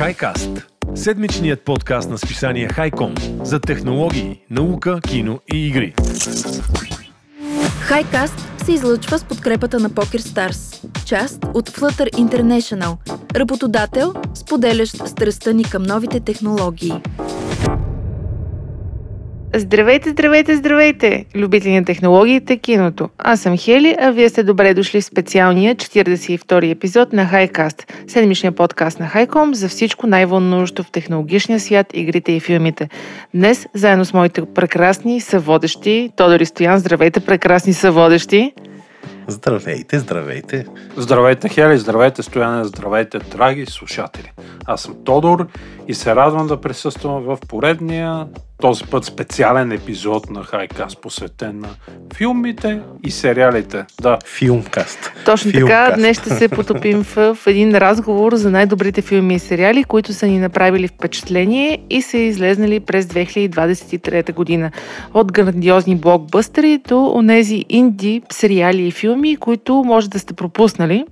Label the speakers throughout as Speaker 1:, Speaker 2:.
Speaker 1: Хайкаст. Седмичният подкаст на списание Хайком за технологии, наука, кино и игри.
Speaker 2: Хайкаст се излъчва с подкрепата на Poker Stars, част от Flutter International, работодател, споделящ страстта ни към новите технологии.
Speaker 3: Здравейте, здравейте, здравейте, любители на технологиите, киното. Аз съм Хели, а вие сте добре дошли в специалния 42 епизод на Хайкаст, седмичния подкаст на Хайком за всичко най-вълнуващо в технологичния свят, игрите и филмите. Днес, заедно с моите прекрасни съводещи, Тодор и Стоян, здравейте, прекрасни съводещи.
Speaker 4: Здравейте, здравейте.
Speaker 5: Здравейте, Хели, здравейте, Стояне, здравейте, драги слушатели. Аз съм Тодор и се радвам да присъствам в поредния този път специален епизод на Хайкаст, посветен на филмите и сериалите. Да.
Speaker 4: Филмкаст.
Speaker 3: Точно
Speaker 4: Филмкаст.
Speaker 3: така, днес ще се потопим в, в един разговор за най-добрите филми и сериали, които са ни направили впечатление и са излезнали през 2023 година. От грандиозни блокбъстери до онези инди сериали и филми, които може да сте пропуснали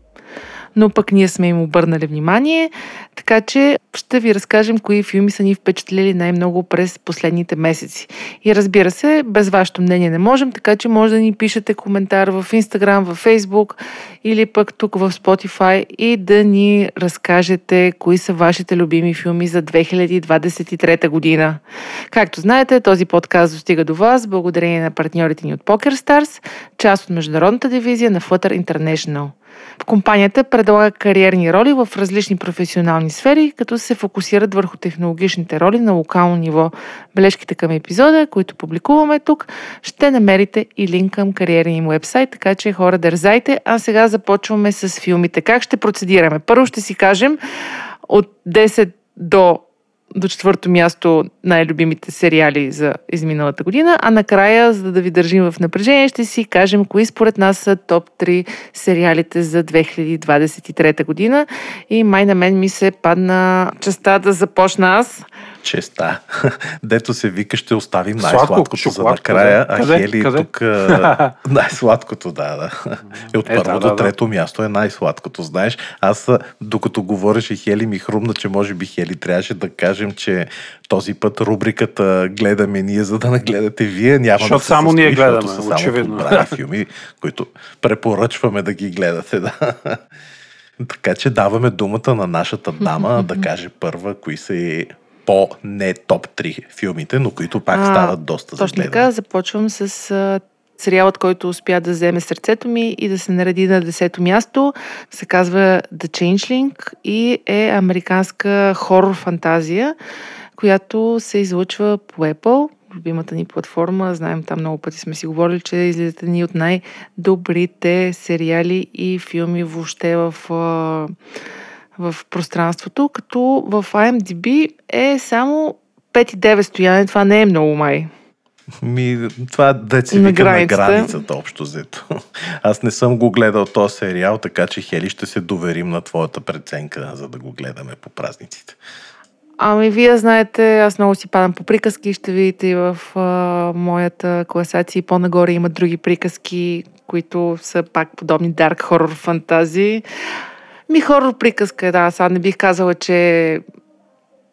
Speaker 3: но пък ние сме им обърнали внимание, така че ще ви разкажем кои филми са ни впечатлили най-много през последните месеци. И разбира се, без вашето мнение не можем, така че може да ни пишете коментар в Instagram, в Facebook или пък тук в Spotify и да ни разкажете кои са вашите любими филми за 2023 година. Както знаете, този подкаст достига до вас благодарение на партньорите ни от PokerStars, част от международната дивизия на Flutter International. В компанията предлага кариерни роли в различни професионални сфери, като се фокусират върху технологичните роли на локално ниво. Бележките към епизода, които публикуваме тук, ще намерите и линк към кариерния им вебсайт, така че хора дързайте. А сега започваме с филмите. Как ще процедираме? Първо ще си кажем от 10 до до четвърто място най-любимите сериали за изминалата година, а накрая, за да ви държим в напрежение, ще си кажем кои според нас са топ 3 сериалите за 2023 година. И май на мен ми се падна частта да започна аз.
Speaker 4: Честа. Дето се вика, ще оставим
Speaker 5: Сладко,
Speaker 4: най-сладкото за накрая,
Speaker 5: да.
Speaker 4: а
Speaker 5: Къде?
Speaker 4: Хели
Speaker 5: Къде?
Speaker 4: тук най-сладкото, да, да. И от
Speaker 5: Е, да,
Speaker 4: първо
Speaker 5: да,
Speaker 4: до
Speaker 5: да.
Speaker 4: трето място е най-сладкото, знаеш. Аз, докато говореше Хели, ми хрумна, че може би Хели трябваше да кажем, че този път рубриката гледаме ние, за да не гледате вие. Няма
Speaker 5: Защото
Speaker 4: да се
Speaker 5: само
Speaker 4: състои,
Speaker 5: ние гледаме,
Speaker 4: са само
Speaker 5: очевидно.
Speaker 4: филми, които препоръчваме да ги гледате, да. Така че даваме думата на нашата дама да каже първа, кои са и по-не топ 3 филмите, но които пак
Speaker 3: А,
Speaker 4: стават доста за
Speaker 3: Точно така, започвам с а, сериалът, който успя да вземе сърцето ми и да се нареди на десето място. Се казва The Changeling и е американска хорор фантазия, която се излъчва по Apple, любимата ни платформа. Знаем, там много пъти сме си говорили, че излизат ни от най-добрите сериали и филми въобще в, а, в пространството, като в IMDb е само 5,9 стояне. Това не е много май.
Speaker 4: Ми, това да
Speaker 3: На
Speaker 4: вика на
Speaker 3: границата.
Speaker 4: границата общо взето. Аз не съм го гледал този сериал, така че Хели ще се доверим на твоята преценка, за да го гледаме по празниците.
Speaker 3: Ами, вие знаете, аз много си падам по приказки. Ще видите и в а, моята класация. По-нагоре има други приказки, които са пак подобни дарк хорор фантазии. Ми хорор приказка е, да. Сега не бих казала, че е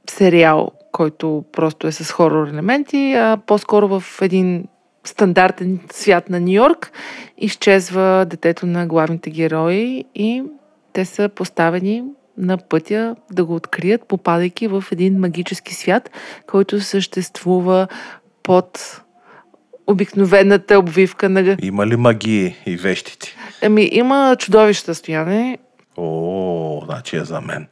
Speaker 3: сериал, който просто е с хорор елементи, а по-скоро в един стандартен свят на Нью Йорк изчезва детето на главните герои и те са поставени на пътя да го открият, попадайки в един магически свят, който съществува под обикновената обвивка на...
Speaker 4: Има ли магии и вещици?
Speaker 3: Ами, има чудовища, стояне.
Speaker 4: О, значи е за мен.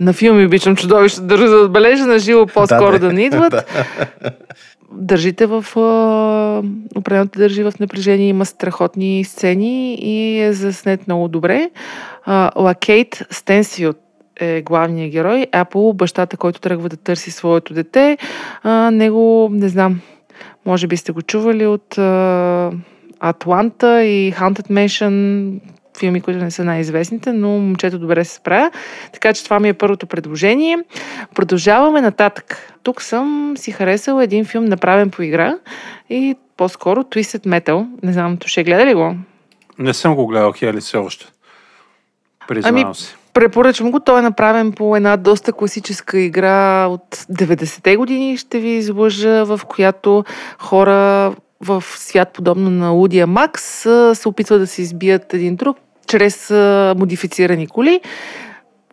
Speaker 3: На филми обичам чудовища, държа да отбележа, на живо по-скоро да,
Speaker 4: да.
Speaker 3: не идват. Държите в... а, Определено те държи в напрежение, има страхотни сцени и е заснет много добре. Лакейт Стенсилд е главният герой. Апол, бащата, който тръгва да търси своето дете. А, него, не знам, може би сте го чували от а, Атланта и Haunted Mansion, филми, които не са най-известните, но момчето добре се справя. Така че това ми е първото предложение. Продължаваме нататък. Тук съм си харесала един филм, направен по игра и по-скоро Twisted Metal. Не знам, то ще гледа ли го?
Speaker 5: Не съм го гледал, Хели, все още. Признавам
Speaker 3: Ами,
Speaker 5: си.
Speaker 3: Препоръчвам го. Той е направен по една доста класическа игра от 90-те години, ще ви излъжа, в която хора в свят подобно на Лудия Макс се опитват да се избият един друг чрез модифицирани коли.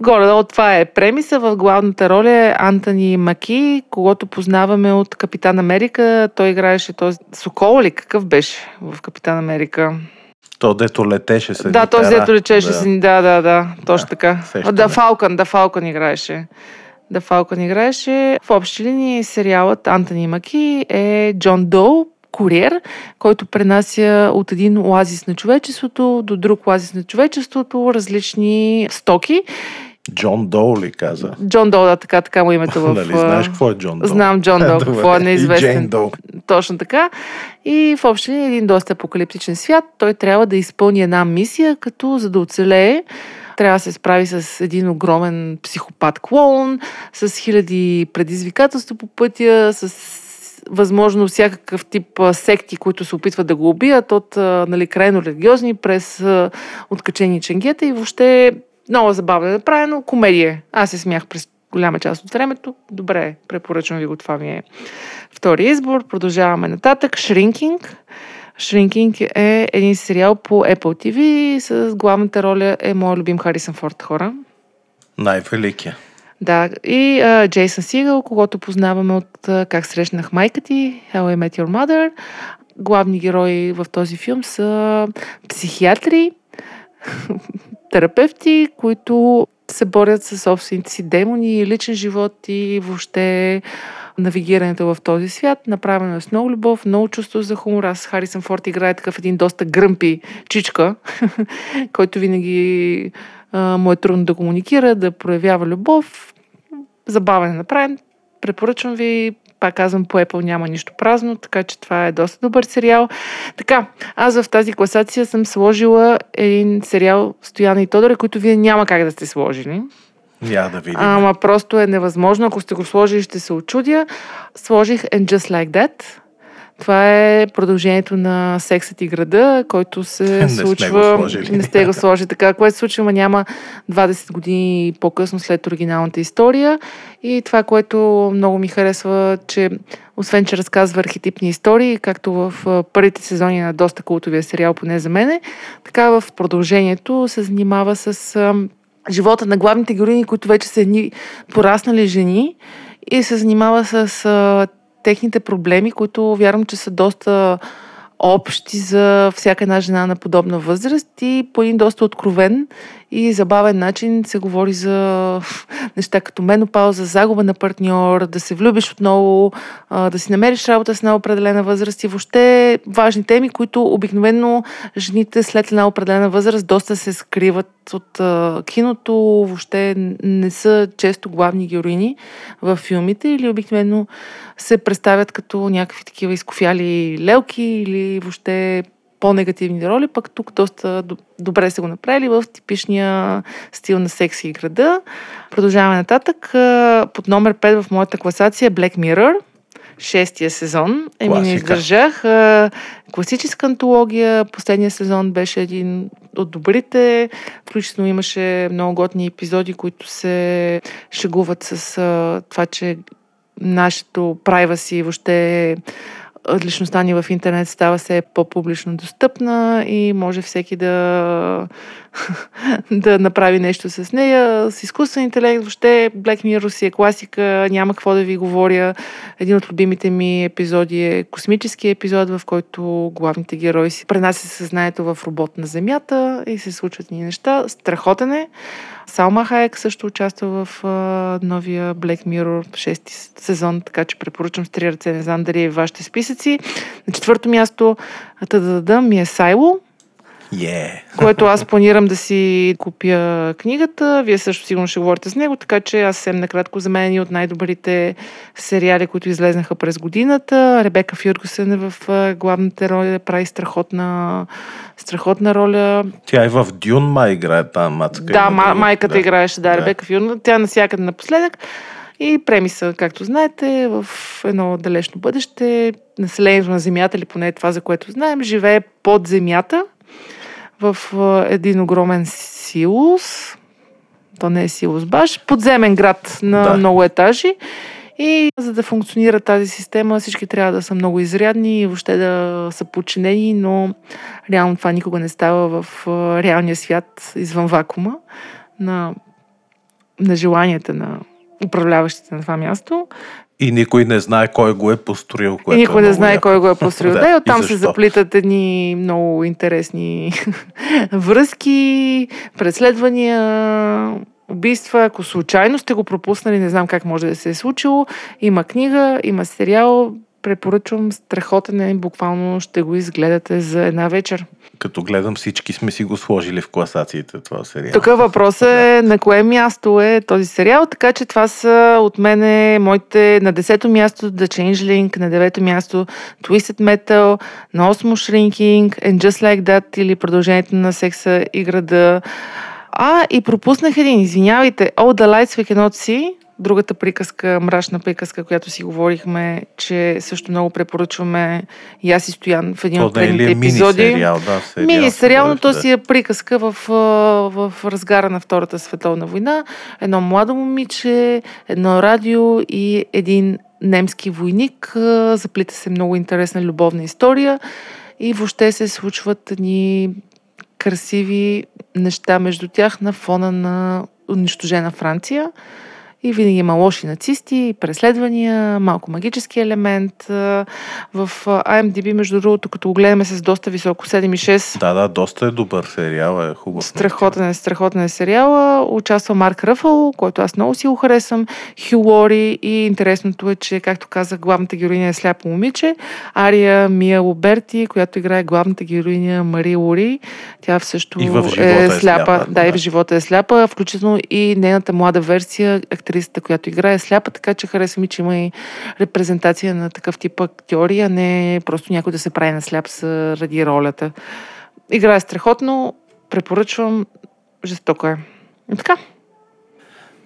Speaker 3: Горе-долу това е премиса. В главната роля е Антони Маки, когато познаваме от Капитан Америка. Той играеше този Сокол ли какъв беше в Капитан Америка?
Speaker 4: То, дето летеше се.
Speaker 3: Да, този дето летеше
Speaker 4: да.
Speaker 3: се. Да, да, да, точно
Speaker 4: Да,
Speaker 3: така.
Speaker 4: сещаме.
Speaker 3: Да, Фалкън, да, Фалкън играеше. Да, Фалкън играеше. В общи линии сериалът Антони Маки е Джон Доу, куриер, който пренася от един оазис на човечеството до друг оазис на човечеството различни стоки.
Speaker 4: Джон Доу ли каза?
Speaker 3: Джон Доу, да, така, така му името в...
Speaker 4: Нали знаеш какво е Джон Доу?
Speaker 3: Знам Джон Доу, какво е неизвестен.
Speaker 4: И Джейн Доу.
Speaker 3: Точно така. И в общи един доста апокалиптичен свят. Той трябва да изпълни една мисия, като за да оцелее трябва да се справи с един огромен психопат клоун, с хиляди предизвикателства по пътя, с възможно всякакъв тип секти, които се опитват да го убият, от нали, крайно религиозни през откачени ченгета и въобще много забавно е направено. Комедия. Аз се смях през голяма част от времето. Добре, препоръчвам ви го. Това ми е втори избор. Продължаваме нататък. Shrinking. Shrinking е един сериал по Apple TV с главната роля е моят любим Харисън Форд хора.
Speaker 4: Най-великия.
Speaker 3: Да, и а, Джейсън Сигъл, когато познаваме от а, Как срещнах майка ти, How I Met Your Mother. Главни герои в този филм са психиатри, терапевти, които се борят с собствените си демони, личен живот и въобще навигирането в този свят. Направено е с много любов, много чувство за хумор. Аз Харисън Форд играе такъв един доста гръмпи чичка, който винаги а, му е трудно да комуникира, да проявява любов. Забавен е направен. Препоръчвам ви. Пак казвам, по Apple няма нищо празно, така че това е доста добър сериал. Така, аз в тази класация съм сложила един сериал Стояна и Тодора, който вие няма как да сте сложили.
Speaker 4: Я да видим.
Speaker 3: Ама просто е невъзможно. Ако сте го сложили, ще се очудя. Сложих And Just Like That. Това е продължението на Сексът и града, който се
Speaker 4: Не сме го
Speaker 3: случва...
Speaker 4: сложили.
Speaker 3: Не сте го сложили така. Което се случва, ма няма 20 години по-късно след оригиналната история. И това, което много ми харесва, че освен, че разказва архетипни истории, както в първите сезони на доста култовия сериал, поне за мене, така в продължението се занимава с живота на главните героини, които вече са едни пораснали жени и се занимава с а, техните проблеми, които вярвам, че са доста общи за всяка една жена на подобна възраст и по един доста откровен и забавен начин се говори за неща като менопауза, загуба на партньор, да се влюбиш отново, да си намериш работа с една определена възраст и въобще важни теми, които обикновено жените след една определена възраст доста се скриват от киното, въобще не са често главни героини в филмите или обикновено се представят като някакви такива изкофяли лелки или въобще по-негативни роли, пък тук доста добре са го направили в типичния стил на секси и града. Продължаваме нататък. Под номер 5 в моята класация е Black Mirror, шестия сезон. Еми не издържах. Класическа антология. Последния сезон беше един от добрите. Включително имаше много готни епизоди, които се шегуват с това, че нашето privacy, въобще а, личността ни в интернет става все по-публично достъпна и може всеки да, да направи нещо с нея. С изкуствен интелект, въобще Black Mirror си е класика, няма какво да ви говоря. Един от любимите ми епизоди е космически епизод, в който главните герои си пренасят съзнанието в робот на Земята и се случват ни неща. Страхотен е. Салма Хайек също участва в а, новия Black Mirror 6 сезон, така че препоръчвам с три ръце. Не знам дали е вашите списъци. На четвърто място тъдадъда ми е Сайло,
Speaker 4: Е.
Speaker 3: което аз планирам да си купя книгата. Вие също сигурно ще говорите с него, така че аз съвсем накратко за мен е един от най-добрите сериали, които излезнаха през годината. Ребека Фюргусен е в главната роля, прави страхотна, страхотна роля.
Speaker 4: Тя и в Дюн май играе там мацка.
Speaker 3: Да, ма, майката
Speaker 4: Да.
Speaker 3: играеше, да,
Speaker 4: Да.
Speaker 3: Ребека Фюрна. Тя навсякъде напоследък. И премиса, както знаете, в едно далечно бъдеще, населението на Земята, или поне това, за което знаем, живее под Земята в един огромен силус. То не е Силос Баш. Подземен град на
Speaker 4: Да.
Speaker 3: много етажи. И за да функционира тази система, всички трябва да са много изрядни и въобще да са подчинени, но реално това никога не става в реалния свят, извън вакуума, на, на желанията на управляващите на това място.
Speaker 4: И никой не знае кой го е построил.
Speaker 3: И
Speaker 4: Което
Speaker 3: никой
Speaker 4: е
Speaker 3: не знае
Speaker 4: яко.
Speaker 3: кой го е построил.
Speaker 4: Да,
Speaker 3: да, и
Speaker 4: и
Speaker 3: оттам се
Speaker 4: защо.
Speaker 3: заплитат едни много интересни връзки, преследвания, убийства. Ако случайно сте го пропуснали, не знам как може да се е случило. Има книга, има сериал. Препоръчвам страхотен е, буквално ще го изгледате за една вечер.
Speaker 4: Като гледам всички сме си го сложили в класациите това сериал.
Speaker 3: Тук въпросът е на кое място е този сериал, така че това са от мене моите на 10-то място The Changeling, на 9-то място Twisted Metal, на 8 Shrinking, And Just Like That или продължението на секса и града. А, и пропуснах един, извинявайте, All the Lights We Cannot See, другата приказка, мрачна приказка, която си говорихме, че също много препоръчваме и аз и Стоян в един
Speaker 4: То
Speaker 3: от
Speaker 4: е
Speaker 3: предните
Speaker 4: е мини
Speaker 3: епизоди.
Speaker 4: сериал? Да, сериал.
Speaker 3: Мини сериал, но то
Speaker 4: да.
Speaker 3: си е приказка в, в разгара на Втората световна война. Едно младо момиче, едно радио и един немски войник. Заплита се много интересна любовна история и въобще се случват ни красиви неща между тях на фона на унищожена Франция. И винаги има лоши нацисти, преследвания, малко магически елемент. В IMDb, между другото, като го гледаме с доста високо 7,6,
Speaker 4: Да, да, доста е добър сериал, е хубав.
Speaker 3: Страхотен е, страхотен е сериала. Участва Марк Ръфъл, който аз много си го харесвам. Хю Лори и интересното е, че, както казах, главната героиня е сляпо момиче. Ария Мия Лоберти, която играе главната героиня Мари Лори. Тя също
Speaker 4: И в живота е сляпа,
Speaker 3: Да, и в
Speaker 4: да.
Speaker 3: живота е сляпа, включително и нейната млада версия, актрисата, която играе е сляпа, така че харесва ми, че има и репрезентация на такъв тип актьори, а не просто някой да се прави на сляп заради ролята. Играе страхотно, препоръчвам, жестоко е. И така.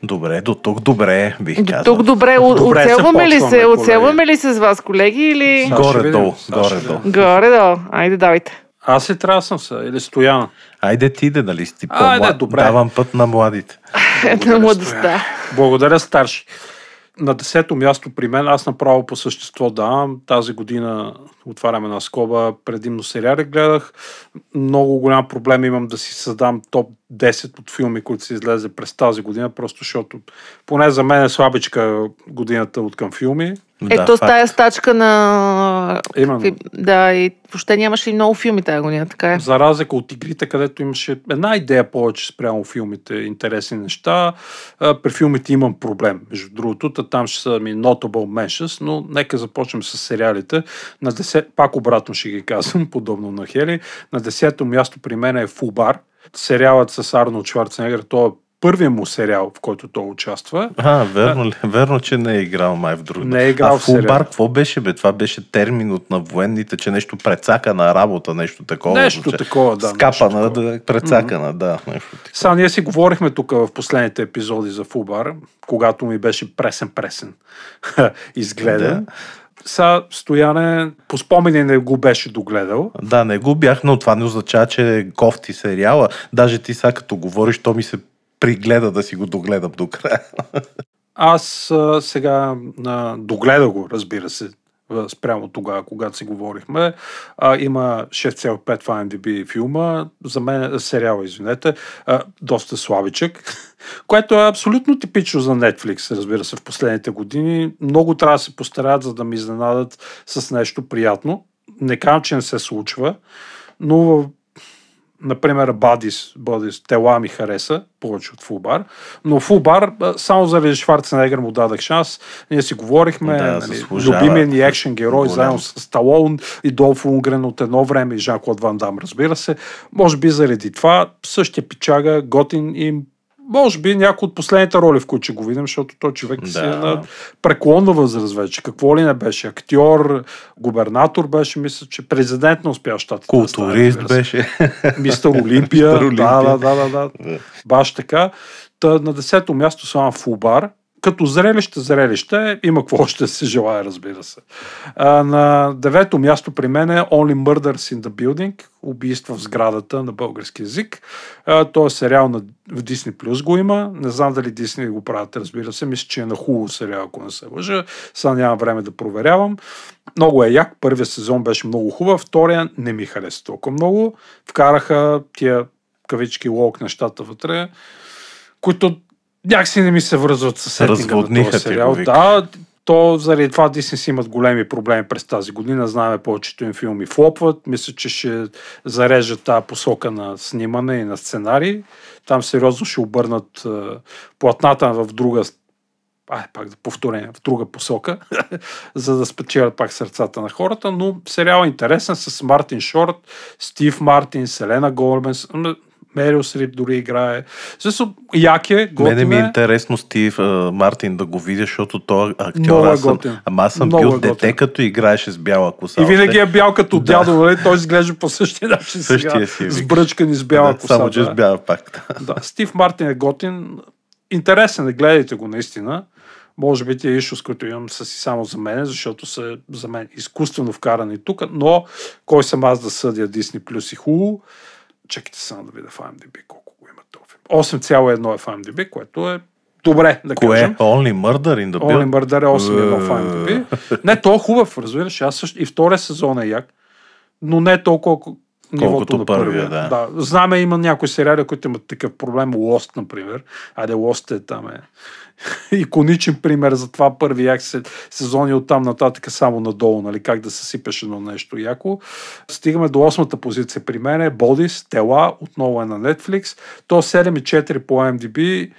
Speaker 4: Добре, до тук добре, бих
Speaker 3: До
Speaker 4: казал.
Speaker 3: тук добре,
Speaker 5: Добре се
Speaker 3: оцелваме ли се? Оцелваме ли се с вас, колеги, или...
Speaker 4: Горе-долу, горе-долу.
Speaker 3: Горе-долу. Айде, давайте.
Speaker 5: Аз ли трябва съм са? Или Стояна?
Speaker 4: Айде ти да, нали си
Speaker 5: Айде,
Speaker 4: по-млад.
Speaker 5: добре.
Speaker 4: Давам път на младите.
Speaker 3: Една младостта.
Speaker 5: Благодаря, старши. На десето място при мен, аз направо по същество давам. Тази година отварям една скоба, предимно сериали гледах. Много голям проблем имам да си създам топ 10 от филми, които се излезе през тази година, просто защото поне за мен е слабичка годината от към филми.
Speaker 3: Ето с
Speaker 4: факт.
Speaker 3: тая стачка на...
Speaker 5: Именно.
Speaker 3: Да, и въобще нямаше и много филми тази година, така е.
Speaker 5: За разлика от игрите, където имаше една идея повече спрямо филмите, интересни неща, а, при филмите имам проблем. Между другото, та там ще са ми notable mentions, но нека започнем с сериалите. На 10, пак обратно ще ги казвам, подобно на Хели. На десето място при мен е Фубар. Сериалът с Арнолд Шварценегер, то е първият му сериал, в който той участва.
Speaker 4: А, верно ли? Верно, че не е играл май в други.
Speaker 5: Не е играл
Speaker 4: а
Speaker 5: в
Speaker 4: фулбар, какво беше бе? Това беше термин от на военните, че нещо прецака на работа, нещо такова.
Speaker 5: Нещо
Speaker 4: звуча.
Speaker 5: такова, да,
Speaker 4: Скапана,
Speaker 5: такова.
Speaker 4: да, прецакана, да. Нещо такова.
Speaker 5: Сега ние си говорихме тук в последните епизоди за Фубар, когато ми беше пресен-пресен изгледан.
Speaker 4: Да.
Speaker 5: Сега Стояне по спомени не го беше догледал.
Speaker 4: Да, не го бях, но това не означава, че е кофти сериала. Даже ти сега като говориш, то ми се пригледа да си го догледам до края.
Speaker 5: Аз а, сега а, догледа го, разбира се, спрямо тогава, когато си говорихме. А, има 6,5 в IMDb филма, за мен сериала, извинете, а, доста слабичък, което е абсолютно типично за Netflix, разбира се, в последните години. Много трябва да се постарят, за да ми изненадат с нещо приятно. Не казвам, че не се случва, но Например, Бадис, Бадис, Тела ми хареса повече от Фулбар, но Фулбар само заради Шварценегер му дадах шанс. Ние си говорихме,
Speaker 4: Да,
Speaker 5: нали,
Speaker 4: заслужава.
Speaker 5: любимия ни екшен герой,
Speaker 4: Голям.
Speaker 5: заедно с Сталон и Долф Унгрен от едно време и Жан-Клод Ван Дам, разбира се. Може би заради това същия пичага, готин и може би някои от последните роли, в които ще го видим, защото той човек да. си е на преклонна възраст вече. Какво ли не беше? Актьор, губернатор беше, мисля, че президент на успял щатите.
Speaker 4: Културист беше.
Speaker 5: Мистер Олимпия.
Speaker 4: Мистер Олимпия.
Speaker 5: Да, да, да, да, да. Баш така. Та, на десето място само Фулбар. Като зрелище, зрелище, има какво още се желая, разбира се. А, на девето място при мен е Only Murders in the Building, убийства в сградата на български язик. А, то е сериал на, в Disney Plus го има. Не знам дали Disney го правят, разбира се. Мисля, че е на хубаво сериал, ако не се лъжа. Сега нямам време да проверявам. Много е як. Първият сезон беше много хубав. Втория не ми хареса толкова много. Вкараха тия кавички лок нещата вътре, които някакси не ми се връзват с сетинга на този сериал. Да, то заради това Disney си имат големи проблеми през тази година. Знаем повечето им филми флопват. Мисля, че ще зарежат тази посока на снимане и на сценарий. Там сериозно ще обърнат платната в друга ай, пак да повторение, в друга посока, за да спечелят пак сърцата на хората, но сериал е интересен с Мартин Шорт, Стив Мартин, Селена м, Мерил Срип дори играе. Също як е,
Speaker 4: Мене
Speaker 5: готин
Speaker 4: ми е
Speaker 5: е.
Speaker 4: интересно Стив Мартин да го видя, защото той актьор.
Speaker 5: Много е
Speaker 4: аз съм, ама аз съм
Speaker 5: Много
Speaker 4: бил
Speaker 5: е готин.
Speaker 4: дете, като играеше с бяла коса.
Speaker 5: И винаги е бял като
Speaker 4: Да.
Speaker 5: дядо, нали? той изглежда по същия начин сега,
Speaker 4: си,
Speaker 5: с бръчкан и с бяла
Speaker 4: да,
Speaker 5: коса.
Speaker 4: Само, че
Speaker 5: да.
Speaker 4: с бяла пак.
Speaker 5: Да, Стив Мартин е готин. Интересен е, гледайте го наистина. Може би тия ишус, които имам, са си само за мен, защото са за мен изкуствено вкарани тук, но кой съм аз да съдя Disney Plus и Hulu? Чекайте само да видя в IMDb колко го има този филм. 8,1 е в IMDb, което е добре, да
Speaker 4: Кое?
Speaker 5: кажем.
Speaker 4: Only Murder in the
Speaker 5: Only? Murder е 8,1 в IMDb. Не, то е хубав, разбираш. Аз също, и втория сезон е як, но не е толкова
Speaker 4: Колкото
Speaker 5: на
Speaker 4: първия,
Speaker 5: първия.
Speaker 4: да.
Speaker 5: да. Знаме, има някои сериали, които имат такъв проблем. Lost, например. Айде, Lost е там е иконичен пример за това първи як се, сезони от там нататък само надолу, нали, как да се сипеш едно нещо яко. Стигаме до осмата позиция при мен е Бодис, Тела, отново е на Netflix. То 7,4 по MDB.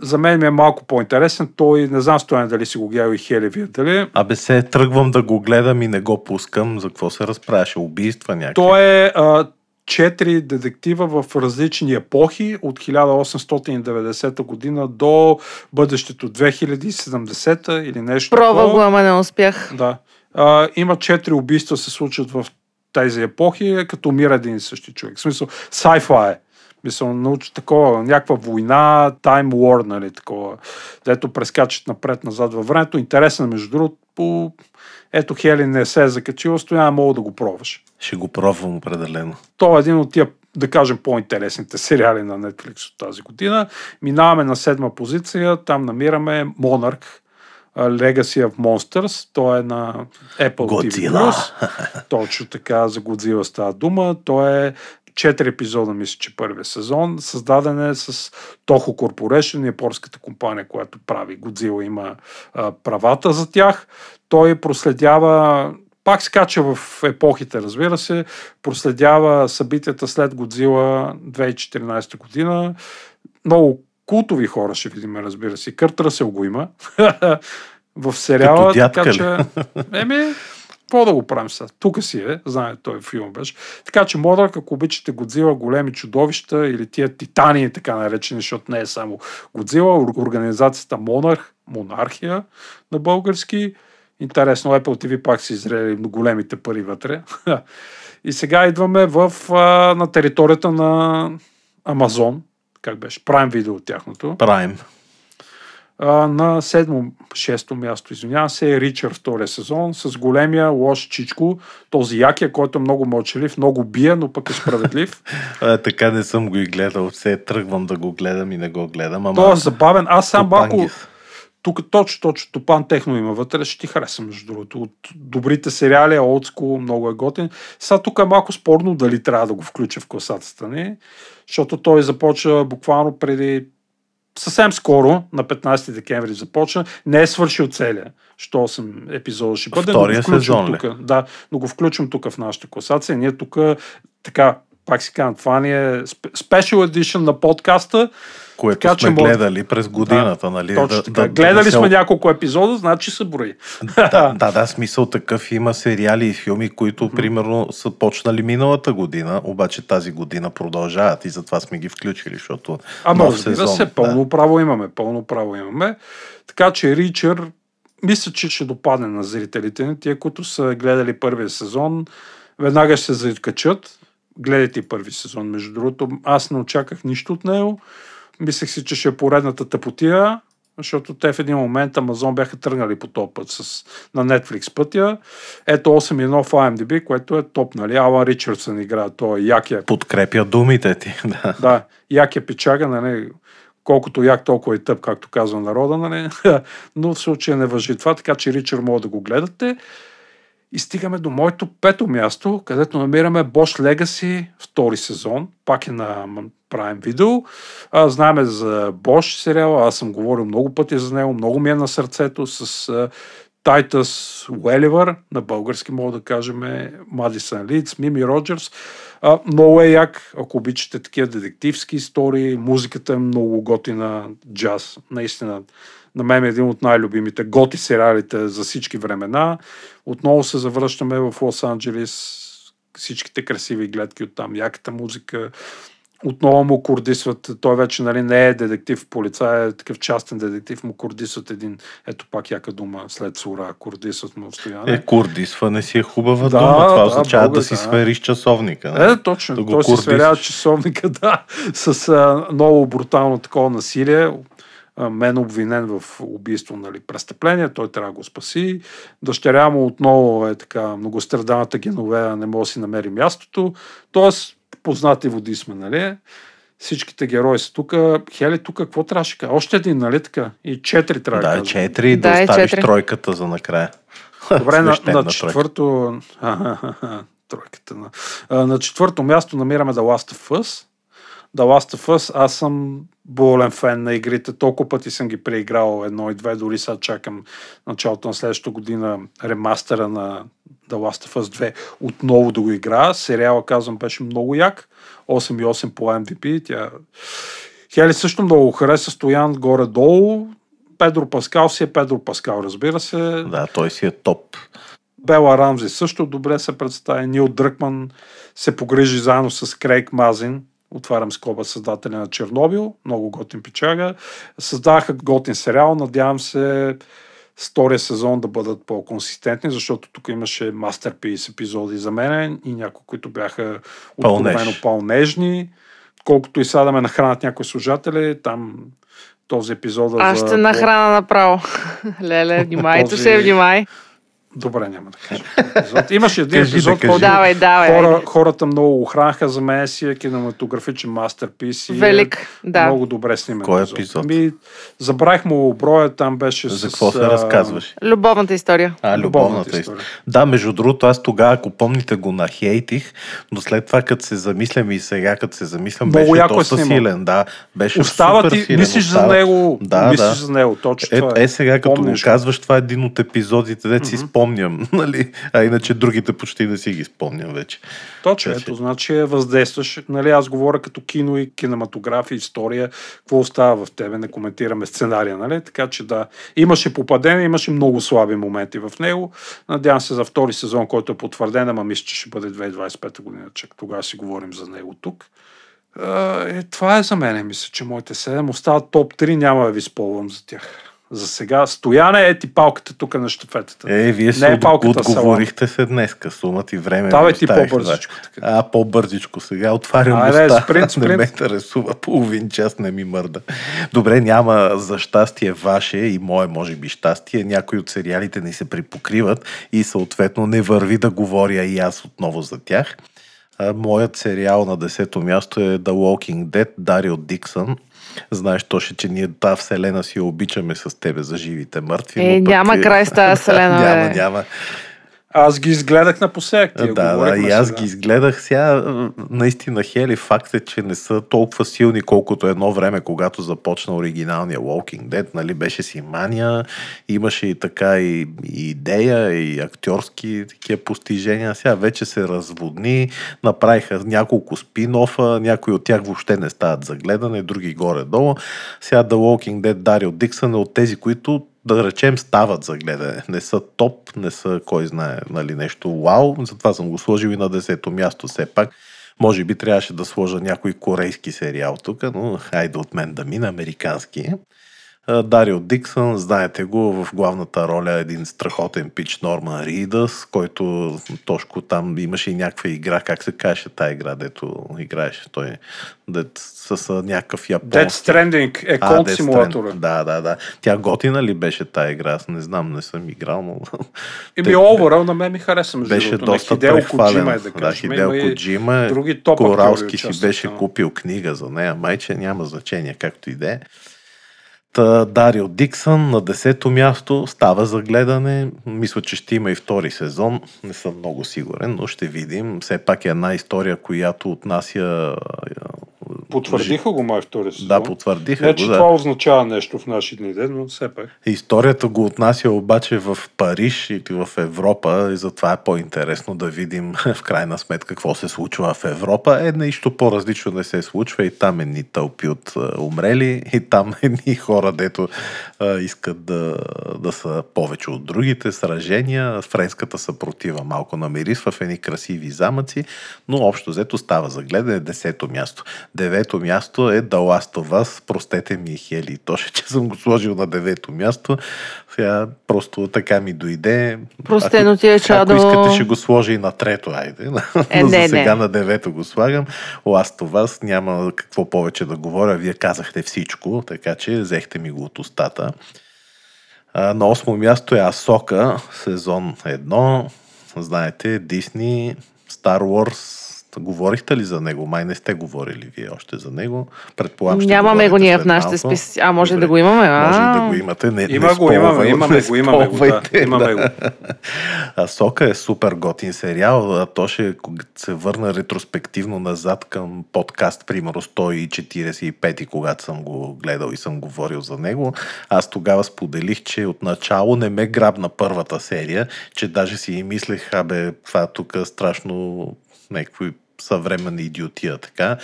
Speaker 5: За мен ми е малко по-интересен. Той, не знам стоян дали си го гледал и Хели вие дали.
Speaker 4: Абе се тръгвам да го гледам и не го пускам. За какво се разправяше? Убийства някакви?
Speaker 5: Той е а, четири детектива в различни епохи от 1890 година до бъдещето 2070 или нещо
Speaker 3: Пробва
Speaker 5: такова.
Speaker 3: го, ама не успях.
Speaker 5: Да. А, има четири убийства се случват в тези епохи, като умира един и същи човек. В смисъл, sci-fi е. Мисъл, научи такова, някаква война, Time War, нали, такова, дето прескачат напред-назад във времето. Интересен, между другото, по... ето Хели не се е закачила, стоя, мога да го пробваш.
Speaker 4: Ще го пробвам определено.
Speaker 5: То е един от тия, да кажем, по-интересните сериали на Netflix от тази година. Минаваме на седма позиция, там намираме Monarch, Legacy of Monsters, то е на Apple TV+.
Speaker 4: Godzilla.
Speaker 5: Точно така, за Godzilla става дума. То е 4 епизода, мисля, че първия сезон. Създаден е с Toho Corporation, японската компания, която прави Godzilla, има а, правата за тях. Той проследява пак скача в епохите, разбира се, проследява събитията след Годзила 2014 година. Много култови хора ще видим, разбира се. Кърт Ръсел го има в сериала. Така че, еми, какво да го правим сега? Тук си е, знае, той филм беше. Така че, Модрак, ако обичате Годзила, големи чудовища или тия титани, така наречени, защото не е само Годзила, ор- организацията Монарх, Монархия на български. Интересно, Apple TV пак са изрели големите пари вътре. И сега идваме в, на територията на Амазон, как беше, Prime Video от тяхното.
Speaker 4: Прайм.
Speaker 5: А, на седмо, шесто място, извинявам се, е Ричард втория сезон с големия лош чичко, този якия, който е много мълчалив, много бие, но пък е справедлив.
Speaker 4: А, така не съм го и гледал. Все тръгвам да го гледам и не го гледам. Ама...
Speaker 5: Той е забавен. Аз сам малко... Тук точно, точно Топан Техно има вътре, ще ти хареса между другото. От добрите сериали, олдско, много е готин. Сега тук е малко спорно дали трябва да го включа в класацията ни, защото той започва буквално преди съвсем скоро, на 15 декември започна, не е свършил целия, що 8 епизода ще бъде,
Speaker 4: Втория
Speaker 5: но го
Speaker 4: сезон
Speaker 5: тук. Да, но го включвам тук в нашата класация. Ние тук така, пак си казвам, това ни е special edition на подкаста,
Speaker 4: Което
Speaker 5: така,
Speaker 4: сме
Speaker 5: може-
Speaker 4: гледали през годината, нали?
Speaker 5: Точно така. Гледали
Speaker 4: се-
Speaker 5: сме няколко епизода, значи се брои.
Speaker 4: Да, да, да, смисъл такъв има сериали и филми, които примерно са почнали миналата година, обаче тази година продължават и затова сме ги включили, защото
Speaker 5: Ама
Speaker 4: нов
Speaker 5: разбира
Speaker 4: сезон.
Speaker 5: се, пълно право имаме, пълно право имаме. Така че Ричър, мисля, че ще допадне на зрителите ни. Тия, които са гледали първия сезон, веднага ще се закачат. Гледайте първи сезон, между другото. Аз не очаках нищо от него. Мислех си, че ще е поредната тъпотия. защото те в един момент Амазон бяха тръгнали по този път с, на Netflix пътя. Ето 8.1 в IMDb, което е топ, нали? Алан Ричардсън играе, той е якия.
Speaker 4: Подкрепя думите ти. Да.
Speaker 5: Да, якия печага, нали? Колкото як, толкова и тъп, както казва народа, нали? Но в случая не въжи това, така че Ричард може да го гледате. И стигаме до моето пето място, където намираме Bosch Legacy втори сезон. Пак е на Prime Video. А, знаеме за Bosch сериала, аз съм говорил много пъти за него, много ми е на сърцето с а, Тайтъс Уеливър, на български мога да кажем Мадисън Лидс, Мими Роджерс. А, много е як, ако обичате такива детективски истории. Музиката е много готина джаз. Наистина, на мен е един от най-любимите готи сериалите за всички времена. Отново се завръщаме в Лос-Анджелес. Всичките красиви гледки от там, яката музика. Отново му кордисват, той вече нали, не е детектив, полицай, е такъв частен детектив, му кордисват един, ето пак яка дума след сура, кордисват му стояне.
Speaker 4: Е, курдисване си е хубава
Speaker 5: Да,
Speaker 4: дума. Това
Speaker 5: да,
Speaker 4: означава
Speaker 5: Бога,
Speaker 4: да си
Speaker 5: да.
Speaker 4: свериш часовника. нали?
Speaker 5: Е, точно.
Speaker 4: Да
Speaker 5: Той си
Speaker 4: курдисаш.
Speaker 5: сверява часовника, да, с а, много брутално такова насилие. Мен обвинен в убийство, нали, престъпление, той трябва да го спаси. Дъщеря му отново е така многостраданата геновея, не може да си намери мястото. Тоест, познати води сме, нали? Всичките герои са тук. Хели, тук какво трябваше? Още един, нали така? И четири трябва да,
Speaker 4: Да, четири, да,
Speaker 3: Да, е
Speaker 4: оставиш
Speaker 3: четири.
Speaker 4: тройката за накрая.
Speaker 5: Добре, на, на четвърто... Тройката на... А, На четвърто място намираме The Last of Us. The Last of Us, аз съм болен фен на игрите. Толкова пъти съм ги преиграл едно и две, дори сега чакам началото на следващата година ремастера на The Last of Us 2 отново да го играя. Сериала, казвам, беше много як. 8,8 по MVP. Тя... Хели също много хареса. Стоян горе-долу. Педро Паскал си е Педро Паскал, разбира се.
Speaker 4: Да, той си е топ.
Speaker 5: Бела Рамзи също добре се представи. Нил Дръкман се погрижи заедно с Крейг Мазин. Отварям скоба създателя на Чернобил. Много готин печага. Създадаха готин сериал. Надявам се втория сезон да бъдат по-консистентни, защото тук имаше мастерпис епизоди за мен и някои, които бяха откровено по-нежни. Колкото и сега да ме нахранят някои служатели, там този епизод
Speaker 3: Аз
Speaker 5: за
Speaker 3: ще нахрана направо. Леле, внимай,
Speaker 5: Този-
Speaker 3: се внимай.
Speaker 5: Добре, няма да кажа. Епизод. Имаше един
Speaker 4: Кажи да
Speaker 5: епизод,
Speaker 4: кажи.
Speaker 5: който
Speaker 3: Давай, давай.
Speaker 5: хора, хората много охранаха за мен си е кинематографичен мастерпис. И
Speaker 3: Велик,
Speaker 5: е
Speaker 3: да.
Speaker 5: Много добре снимен.
Speaker 4: Кой епизод?
Speaker 5: Ми, забравих му броя, там беше
Speaker 4: За
Speaker 5: с...
Speaker 4: какво се
Speaker 5: а,
Speaker 4: разказваш?
Speaker 3: Любовната история.
Speaker 4: А,
Speaker 5: любовната
Speaker 4: любовната
Speaker 5: история.
Speaker 4: Да, между другото, аз тогава, ако помните, го нахейтих, но след това, като се замислям и сега, като се замислям,
Speaker 5: Много
Speaker 4: беше
Speaker 5: яко е
Speaker 4: доста
Speaker 5: снимал.
Speaker 4: силен. Да, беше
Speaker 5: Остава
Speaker 4: супер
Speaker 5: ти,
Speaker 4: силен.
Speaker 5: мислиш за
Speaker 4: остава.
Speaker 5: него,
Speaker 4: Да,
Speaker 5: мислиш
Speaker 4: да.
Speaker 5: за него, точно
Speaker 4: Е,
Speaker 5: това
Speaker 4: е, сега като го. казваш, това е един от епизодите, де си спомням, нали? А иначе другите почти не си ги спомням вече.
Speaker 5: Точно,
Speaker 4: че-
Speaker 5: ето, значи е въздействаш. Нали, аз говоря като кино и кинематография, история, какво остава в тебе, не коментираме сценария, нали? Така че да, имаше попадение, имаше много слаби моменти в него. Надявам се за втори сезон, който е потвърден, ама мисля, че ще бъде 2025 година, чак тогава си говорим за него тук. Е, това е за мен, мисля, че моите 7 остават топ 3, няма да ви спълвам за тях. За сега, стояне е ти палката тук на щафетата.
Speaker 4: Е, вие
Speaker 5: Не
Speaker 4: се
Speaker 5: е палката,
Speaker 4: отговорихте се днеска. Сумът и време.
Speaker 5: Давай ти
Speaker 4: оставих,
Speaker 5: по-бързичко, така.
Speaker 4: А, по-бързичко сега. Отварям
Speaker 5: Айде,
Speaker 4: уста.
Speaker 5: спринт,
Speaker 4: Не
Speaker 5: спринт.
Speaker 4: ме интересува. Половин час не ми мърда. Добре, няма за щастие ваше и мое, може би, щастие. Някои от сериалите ни се припокриват и съответно не върви да говоря и аз отново за тях. А, моят сериал на десето място е The Walking Dead, Дарио Диксън. Знаеш, Тоше, че ние тази вселена си обичаме с тебе за живите мъртви.
Speaker 3: Е,
Speaker 4: но пък
Speaker 3: няма край с тази вселена,
Speaker 4: няма, няма.
Speaker 5: Аз ги изгледах напоследък.
Speaker 4: Да, да, и аз
Speaker 5: сега.
Speaker 4: ги изгледах сега. Наистина, Хели, факт е, че не са толкова силни, колкото едно време, когато започна оригиналния Walking Dead, нали, беше си мания, имаше и така и, и идея, и актьорски такива постижения. Сега вече се разводни, направиха няколко спин-офа, някои от тях въобще не стават за гледане, други горе-долу. Сега The Walking Dead, Дарио Диксън е от тези, които да речем, стават за гледане. Не са топ, не са кой знае нали, нещо вау, затова съм го сложил и на десето място все пак. Може би трябваше да сложа някой корейски сериал тук, но хайде от мен да мина, американски. Дарио Диксън, знаете го, в главната роля е един страхотен пич Норман Ридъс, който точно там имаше и някаква игра, как се каже тая игра, дето играеше той, дет, с, някакъв японски.
Speaker 5: Dead Stranding е колд симулатора.
Speaker 4: Да, да, да. Тя готина ли беше тая игра? Аз не знам, не съм играл, но
Speaker 5: И би overall на мен ми хареса между
Speaker 4: беше
Speaker 5: другото.
Speaker 4: Доста
Speaker 5: Хидео
Speaker 4: прехвалена.
Speaker 5: Коджима е да.
Speaker 4: Хидео Коджима,
Speaker 5: други топ
Speaker 4: Коралски си беше купил книга за нея, майче няма значение, както и да е. Та, Дарио Диксън на 10-то място става за гледане. Мисля, че ще има и втори сезон. Не съм много сигурен, но ще видим. Все пак е една история, която отнася...
Speaker 5: Потвърдиха го май втори сезон.
Speaker 4: Да, потвърдиха
Speaker 5: Не, че
Speaker 4: го. Да.
Speaker 5: това означава нещо в наши дни, но все пак.
Speaker 4: Историята го отнася обаче в Париж или в Европа и затова е по-интересно да видим в крайна сметка какво се случва в Европа. Е, нищо по-различно не се случва и там едни тълпи от а, умрели и там едни хора, дето а, искат да, да са повече от другите, сражения, френската съпротива малко намирисва в едни красиви замъци, но общо взето става за гледане десето място. Девето място е The Last of Us. Простете ми, Хели, точно, че съм го сложил на девето място. Сега просто така ми дойде.
Speaker 3: Простено ти е, чадо.
Speaker 4: Ако искате, ще го сложа и на трето, айде.
Speaker 3: Е,
Speaker 4: Но за
Speaker 3: не,
Speaker 4: сега
Speaker 3: не.
Speaker 4: на девето го слагам. Last of Us няма какво повече да говоря. Вие казахте всичко, така че взехте ми го от устата. На осмо място е Асока, сезон 1. Знаете, Дисни, Star Wars. Говорихте ли за него? Май не сте говорили вие още за него. Предполагам, ще
Speaker 3: Нямаме го ние в нашите списи. А, може
Speaker 4: Добре.
Speaker 3: да го имаме. А,
Speaker 4: Може да го имате. Не,
Speaker 5: Има
Speaker 4: не
Speaker 5: го, имаме, имаме
Speaker 4: не
Speaker 5: го, имаме го, да, имаме го.
Speaker 4: А Сока е супер готин сериал. А то ще кога се върна ретроспективно назад към подкаст, примерно 145, когато съм го гледал и съм говорил за него. Аз тогава споделих, че отначало не ме грабна първата серия, че даже си и мислех, абе, това тук е страшно някакви съвременна идиотия, така.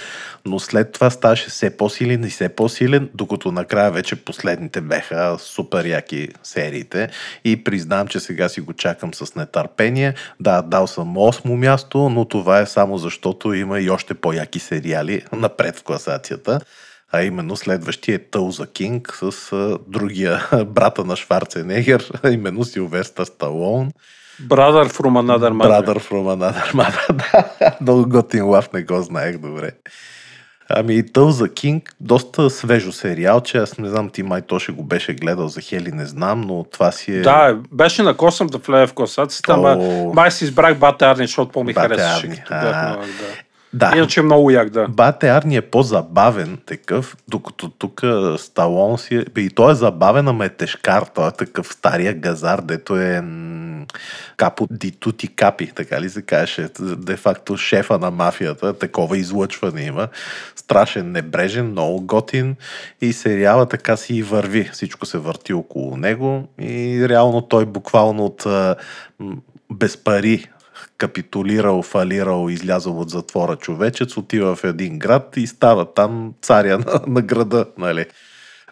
Speaker 4: Но след това ставаше все по-силен и все по-силен, докато накрая вече последните беха супер яки сериите. И признавам, че сега си го чакам с нетърпение. Да, дал съм 8 място, но това е само защото има и още по-яки сериали напред в класацията. А именно следващия е Тълза Кинг с другия брата на Шварценегер, именно Силвестър Сталон.
Speaker 5: Brother from another mother.
Speaker 4: Brother from another mother. да, много готин лав, не го знаех добре. Ами и Тълза Кинг, доста свежо сериал, че аз не знам, ти май то ще го беше гледал за Хели, не знам, но това си е...
Speaker 5: Да, беше на косъм да влезе в класацията, ама
Speaker 4: О.
Speaker 5: май си избрах Бате Арни, защото по-ми харесваше.
Speaker 4: Арни,
Speaker 5: като
Speaker 4: а.
Speaker 5: бях малък, да.
Speaker 4: да.
Speaker 5: Иначе много як, да.
Speaker 4: Бате Арни е по-забавен такъв, докато тук Сталон си е... И той е забавен, ама е тежкар. Той е такъв стария газар, дето е капо ди тути капи, така ли се каже. Де факто шефа на мафията, такова излъчване има. Страшен, небрежен, много готин и сериала така си и върви. Всичко се върти около него и реално той буквално от без пари капитулирал, фалирал, излязъл от затвора човечец, отива в един град и става там царя на, на града, нали.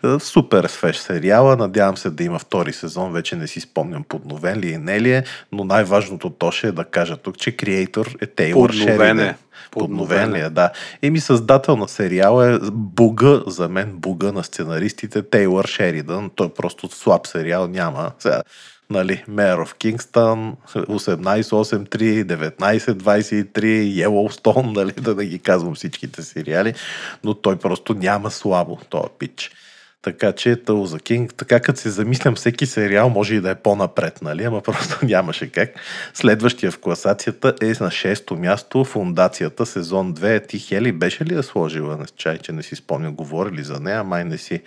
Speaker 4: Е, Супер свеж сериала, надявам се да има втори сезон, вече не си спомням подновен ли е, не ли е, но най-важното то ще е да кажа тук, че креатор е Тейлор
Speaker 5: е.
Speaker 4: Шериден. Подновен ли е, да. Еми създател на сериала е буга, за мен буга на сценаристите Тейлор Шеридън. Той просто слаб сериал няма. Сега, нали, Mayor of Kingston, 1883, 1923, Yellowstone, нали, да не ги казвам всичките сериали, но той просто няма слабо, този пич. Така че Тъл за Кинг, така като се замислям, всеки сериал може и да е по-напред, нали? Ама просто нямаше как. Следващия в класацията е на 6-то място Фундацията, сезон 2. Ти Хели беше ли я сложила? Не чай, че не си спомням, говорили за нея, май не си.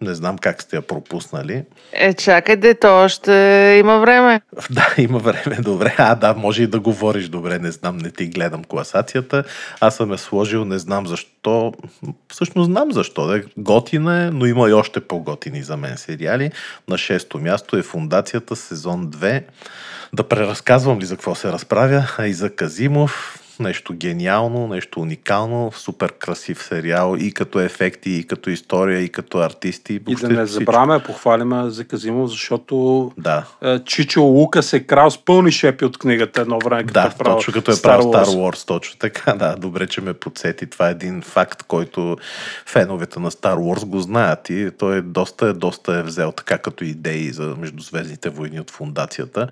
Speaker 4: Не знам как сте я пропуснали.
Speaker 3: Е, чакайте, то още има време.
Speaker 4: Да, има време, добре. А, да, може и да говориш добре, не знам, не ти гледам класацията. Аз съм я сложил, не знам защо. Всъщност знам защо. Да. Готина е, но има и още по-готини за мен сериали. На шесто място е Фундацията, сезон 2. Да преразказвам ли за какво се разправя? А и за Казимов. Нещо гениално, нещо уникално, супер красив сериал и като ефекти, и като история, и като артисти.
Speaker 5: И да не забравяме, похвалиме за Казимов, защото
Speaker 4: Да.
Speaker 5: е, Чичо Лукас е крал с пълни шепи от книгата едно време, като
Speaker 4: Да,
Speaker 5: е правил
Speaker 4: точно като е правил Star
Speaker 5: Wars.
Speaker 4: Wars, точно така, да, добре, че ме подсети. Това е един факт, който феновете на Star Wars го знаят и той е доста, доста е взел така като идеи за Междузвездните войни от фундацията.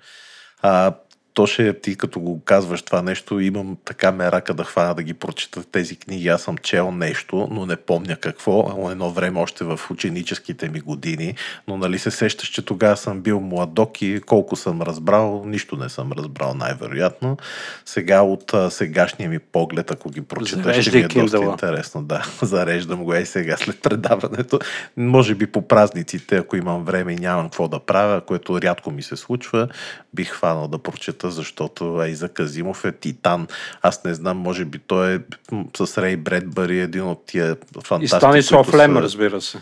Speaker 4: А, то ще ти като го казваш това нещо, имам така мерака да хвана да ги прочита тези книги. Аз съм чел нещо, но не помня какво. Едно време още в ученическите ми години. Но нали се сещаш, че тогава съм бил младок и колко съм разбрал, нищо не съм разбрал най-вероятно. Сега от сегашния ми поглед, ако ги прочета, ще ми
Speaker 5: Зареждай
Speaker 4: е доста
Speaker 5: Kindle-а.
Speaker 4: интересно. Да, зареждам го и сега след предаването. Може би по празниците, ако имам време и нямам какво да правя, което рядко ми се случва, бих хванал да прочета, защото Айза Казимов е титан. Аз не знам, може би той е с Рей Бредбъри един от тия
Speaker 5: И
Speaker 4: фантасти,
Speaker 5: Станислав Лем,
Speaker 4: са-
Speaker 5: разбира се.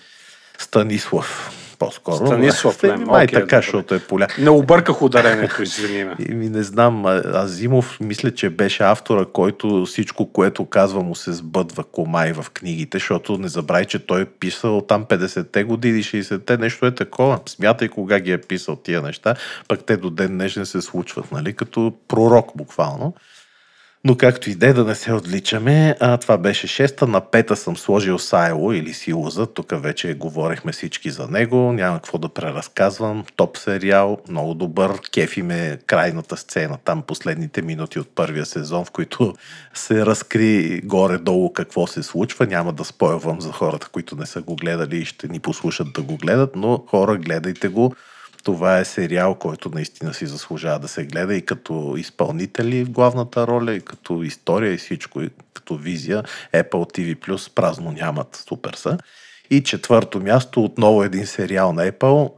Speaker 4: Станислав, по-скоро.
Speaker 5: Станислав Лем,
Speaker 4: Май
Speaker 5: окей,
Speaker 4: така, защото е поля.
Speaker 5: Не обърках ударението, извини ме.
Speaker 4: И ми не знам, Азимов мисля, че беше автора, който всичко, което казва му се сбъдва комай в книгите, защото не забравяй, че той е писал там 50-те години, 60-те, нещо е такова. Смятай кога ги е писал тия неща, пък те до ден днешен се случват, нали, като пророк буквално. Но както и да е, да не се отличаме, а, това беше шеста. На пета съм сложил Сайло или Силоза. Тук вече говорихме всички за него. Няма какво да преразказвам. Топ сериал, много добър. Кефи ме крайната сцена, там последните минути от първия сезон, в които се разкри горе-долу какво се случва. Няма да спойвам за хората, които не са го гледали и ще ни послушат да го гледат, но хора, гледайте го. Това е сериал, който наистина си заслужава да се гледа и като изпълнители в главната роля, и като история и всичко, и като визия. Apple TV Plus празно нямат, супер са. И четвърто място, отново един сериал на Apple,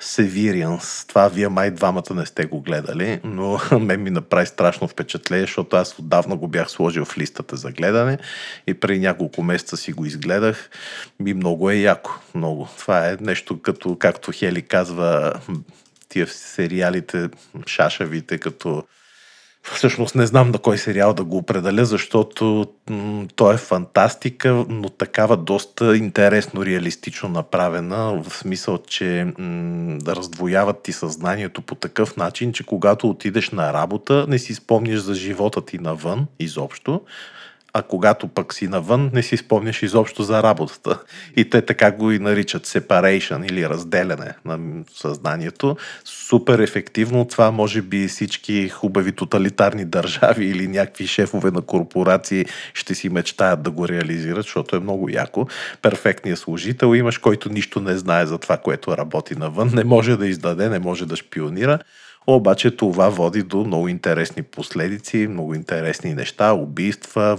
Speaker 4: Severance. Това вие май двамата не сте го гледали, но мен ми направи страшно впечатление, защото аз отдавна го бях сложил в листата за гледане и преди няколко месеца си го изгледах. Ми много е яко, много. Това е нещо като, както Хели казва, тия сериалите, шашавите, като Всъщност не знам на кой сериал да го определя, защото м- той е фантастика, но такава доста интересно, реалистично направена, в смисъл, че м- раздвояват ти съзнанието по такъв начин, че когато отидеш на работа, не си спомняш за живота ти навън изобщо, а когато пък си навън, не си спомняш изобщо за работата. И те така го и наричат separation или разделяне на съзнанието. Супер ефективно. Това може би всички хубави тоталитарни държави или някакви шефове на корпорации ще си мечтаят да го реализират, защото е много яко. Перфектният служител имаш, който нищо не знае за това, което работи навън. Не може да издаде, не може да шпионира. Обаче това води до много интересни последици, много интересни неща, убийства,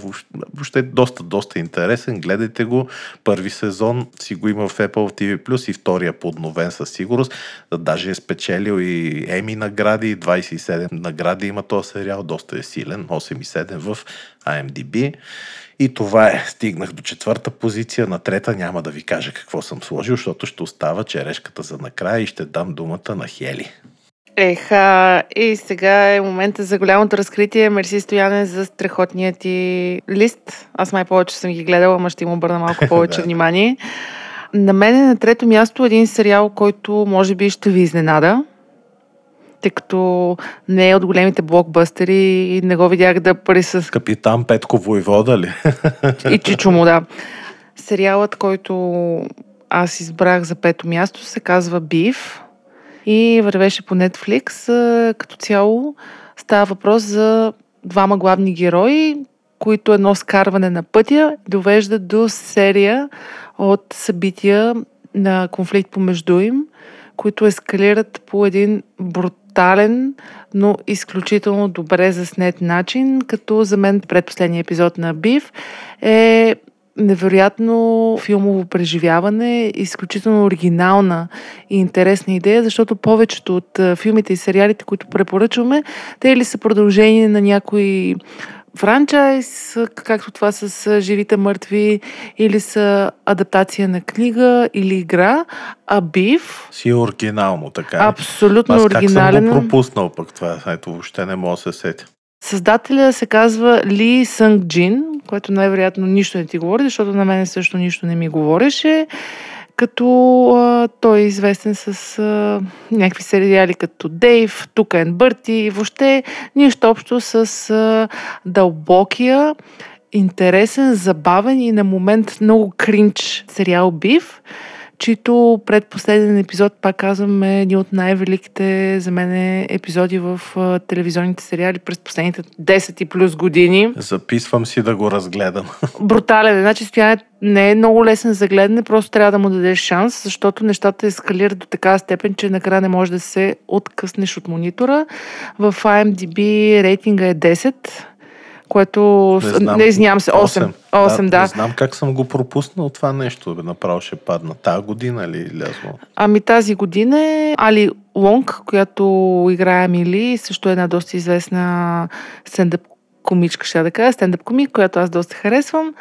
Speaker 4: въобще- доста, доста интересен. Гледайте го. Първи сезон си го има в Apple TV+, и втория подновен със сигурност. Даже е спечелил и Еми награди, 27 награди има този сериал, доста е силен, 8,7 в IMDb. И това е. Стигнах до четвърта позиция. На трета няма да ви кажа какво съм сложил, защото ще остава черешката за накрая и ще дам думата на Хели.
Speaker 3: Еха, и сега е момента за голямото разкритие. Мерси Стояне за страхотния ти лист. Аз май повече съм ги гледала, ама ще им обърна малко повече внимание. На мен е на трето място един сериал, който може би ще ви изненада, тъй като не е от големите блокбъстери и не го видях да присъства
Speaker 4: Капитан Петко Войвода ли?
Speaker 3: и Чичо му, да. Сериалът, който аз избрах за пето място, се казва Бив и вървеше по Netflix. Като цяло става въпрос за двама главни герои, които едно скарване на пътя довеждат до серия от събития на конфликт помежду им, които ескалират по един брутален, но изключително добре заснет начин, като за мен предпоследния епизод на Бив е невероятно филмово преживяване, изключително оригинална и интересна идея, защото повечето от филмите и сериалите, които препоръчваме, те или са продължение на някои франчайз, както това с живите мъртви, или са адаптация на книга или игра, а Бив
Speaker 4: Си е оригинално, така. ли?
Speaker 3: абсолютно
Speaker 4: Аз как съм
Speaker 3: оригинален.
Speaker 4: го пропуснал пък това? Ето, въобще не мога да се сетя.
Speaker 3: Създателя се казва Ли Сънг Джин, което най-вероятно нищо не ти говори, защото на мен също нищо не ми говореше. Като а, той е известен с а, някакви сериали като Дейв, Тук е Бърти и въобще нищо общо с а, дълбокия, интересен, забавен и на момент много кринч сериал Бив чието предпоследен епизод, пак казвам, е един от най-великите за мен епизоди в телевизионните сериали през последните 10 и плюс години.
Speaker 4: Записвам си да го разгледам.
Speaker 3: Брутален. Значи стояне не е много лесен за гледане, просто трябва да му дадеш шанс, защото нещата ескалират до такава степен, че накрая не може да се откъснеш от монитора. В IMDb рейтинга е 10 което
Speaker 4: Не знам.
Speaker 3: не извинявам се, 8. 8, да.
Speaker 4: Не знам как съм го пропуснал това нещо, бе, направо ще падна. Тая година ли излязло?
Speaker 3: Ами тази година е Али Лонг, която играе Мили, също е една доста известна стендъп комичка, ще да кажа, стендъп комик, която аз доста харесвам.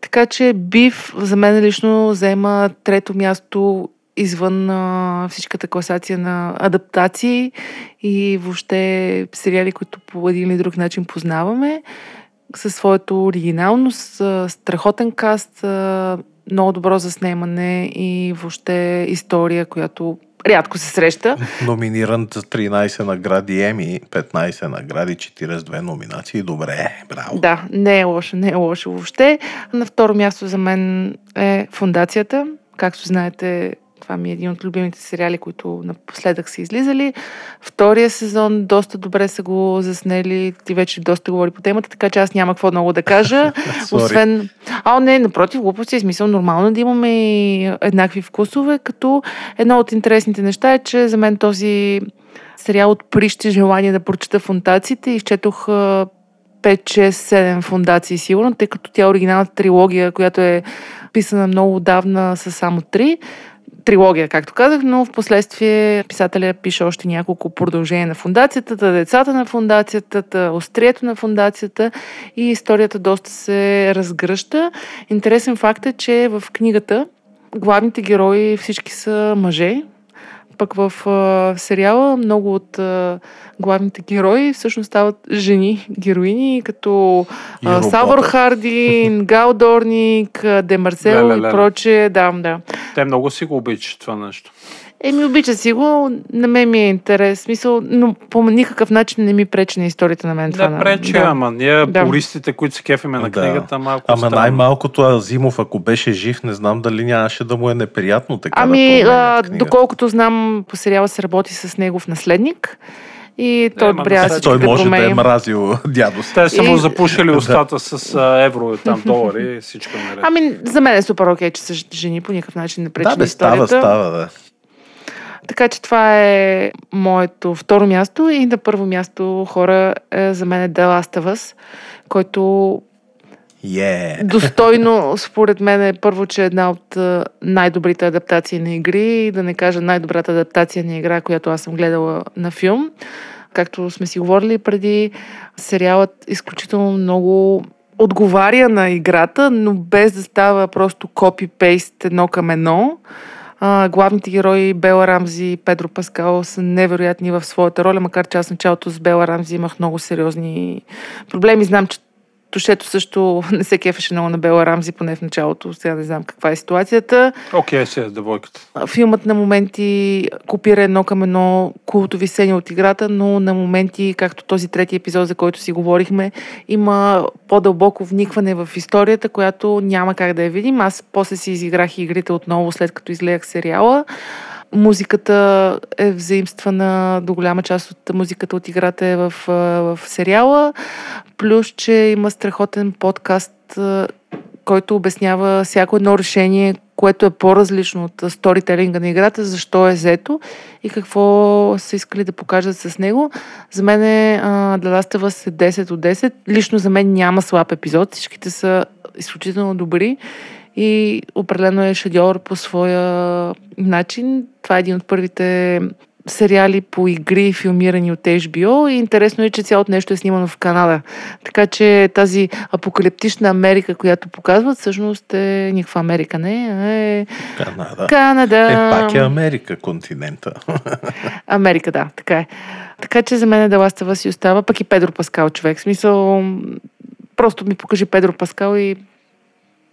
Speaker 3: Така че Бив за мен лично взема трето място извън а, всичката класация на адаптации и въобще сериали, които по един или друг начин познаваме, със своето оригиналност, а, страхотен каст, а, много добро заснемане и въобще история, която рядко се среща.
Speaker 4: Номиниран за 13 награди Еми, 15 награди, 42 номинации. Добре, браво.
Speaker 3: Да, не е лошо, не е лошо въобще. На второ място за мен е Фундацията. Както знаете, това ми е един от любимите сериали, които напоследък са излизали. Втория сезон доста добре са го заснели. Ти вече доста говори по темата, така че аз няма какво много да кажа. Освен... А, не, напротив, глупости е смисъл нормално да имаме и еднакви вкусове, като едно от интересните неща е, че за мен този сериал отприщи желание да прочета фундациите. Изчетох а, 5, 6, 7 фундации сигурно, тъй като тя е оригиналната трилогия, която е писана много отдавна с само 3 трилогия, както казах, но в последствие писателя пише още няколко продължения на фундацията, та децата на фундацията, та острието на фундацията и историята доста се разгръща. Интересен факт е, че в книгата главните герои всички са мъже, пък в а, сериала много от а, главните герои всъщност стават жени героини, като а. Савор Хардин, Гал Дорник, Демарсел и прочее. Да, да.
Speaker 5: Те много си го обичат това нещо.
Speaker 3: Еми, обича си го, на мен ми е интерес. Смисъл, но по никакъв начин не ми пречи на историята на мен това.
Speaker 5: Не
Speaker 3: на-
Speaker 5: пречи,
Speaker 3: да.
Speaker 5: ама ние
Speaker 3: Да.
Speaker 5: пористите, които се кефиме на
Speaker 4: Да.
Speaker 5: книгата, малко
Speaker 4: Ама
Speaker 5: странно.
Speaker 4: най-малкото Азимов, ако беше жив, не знам дали нямаше да му е неприятно така
Speaker 3: Ами,
Speaker 4: да
Speaker 3: а, доколкото знам, по сериала се работи с негов наследник и той одобрява
Speaker 5: наследник-
Speaker 3: всички
Speaker 4: Той може да е мразил дядо си.
Speaker 5: Те са
Speaker 3: И-
Speaker 5: му запушили устата с а, евро, там долари и всичко е наред.
Speaker 3: Ами, за мен е супер окей, че са жени, по никакъв начин не пречи
Speaker 4: Да,
Speaker 3: на
Speaker 4: бе, става,
Speaker 3: историята.
Speaker 4: става, да.
Speaker 3: Така че това е моето второ място и на първо място хора е, за мен е The Last of Us, който
Speaker 4: Е,
Speaker 3: достойно, според мен е първо, че е една от а, най-добрите адаптации на игри, да не кажа най-добрата адаптация на игра, която аз съм гледала на филм. Както сме си говорили преди, сериалът изключително много отговаря на играта, но без да става просто копи-пейст едно към едно. Главните герои Бела Рамзи и Педро Паскал са невероятни в своята роля, макар че аз началото с Бела Рамзи имах много сериозни проблеми. Знам, че Тошето също не се кефеше много на Бела Рамзи, поне в началото. Сега не знам каква е ситуацията.
Speaker 5: Окей, си е девойката.
Speaker 3: Филмът на моменти копира едно към едно култови сцени от играта, но на моменти, както този трети епизод, за който си говорихме, има по-дълбоко вникване в историята, която няма как да я видим. Аз после си изиграх игрите отново, след като изгледах сериала. Музиката е взаимствана, до голяма част от музиката от играта е в, в сериала. Плюс, че има страхотен подкаст, който обяснява всяко едно решение, което е по-различно от сторителинга на играта, защо е взето и какво са искали да покажат с него. За мен е The Last of Us е 10 от 10. Лично за мен няма слаб епизод. Всичките са изключително добри и определено е шедьовър по своя начин. Това е един от първите сериали по игри, филмирани от HBO. И интересно е, че цялото нещо е снимано в Канада. Така че тази апокалиптична Америка, която показват, всъщност е никаква Америка, не е
Speaker 4: Канада.
Speaker 3: Канада.
Speaker 4: Е, пак е Америка континента.
Speaker 3: Америка, да, така е. Така че за мен Деластава си остава, пък и Педро Паскал човек. В смисъл, просто ми покажи Педро Паскал и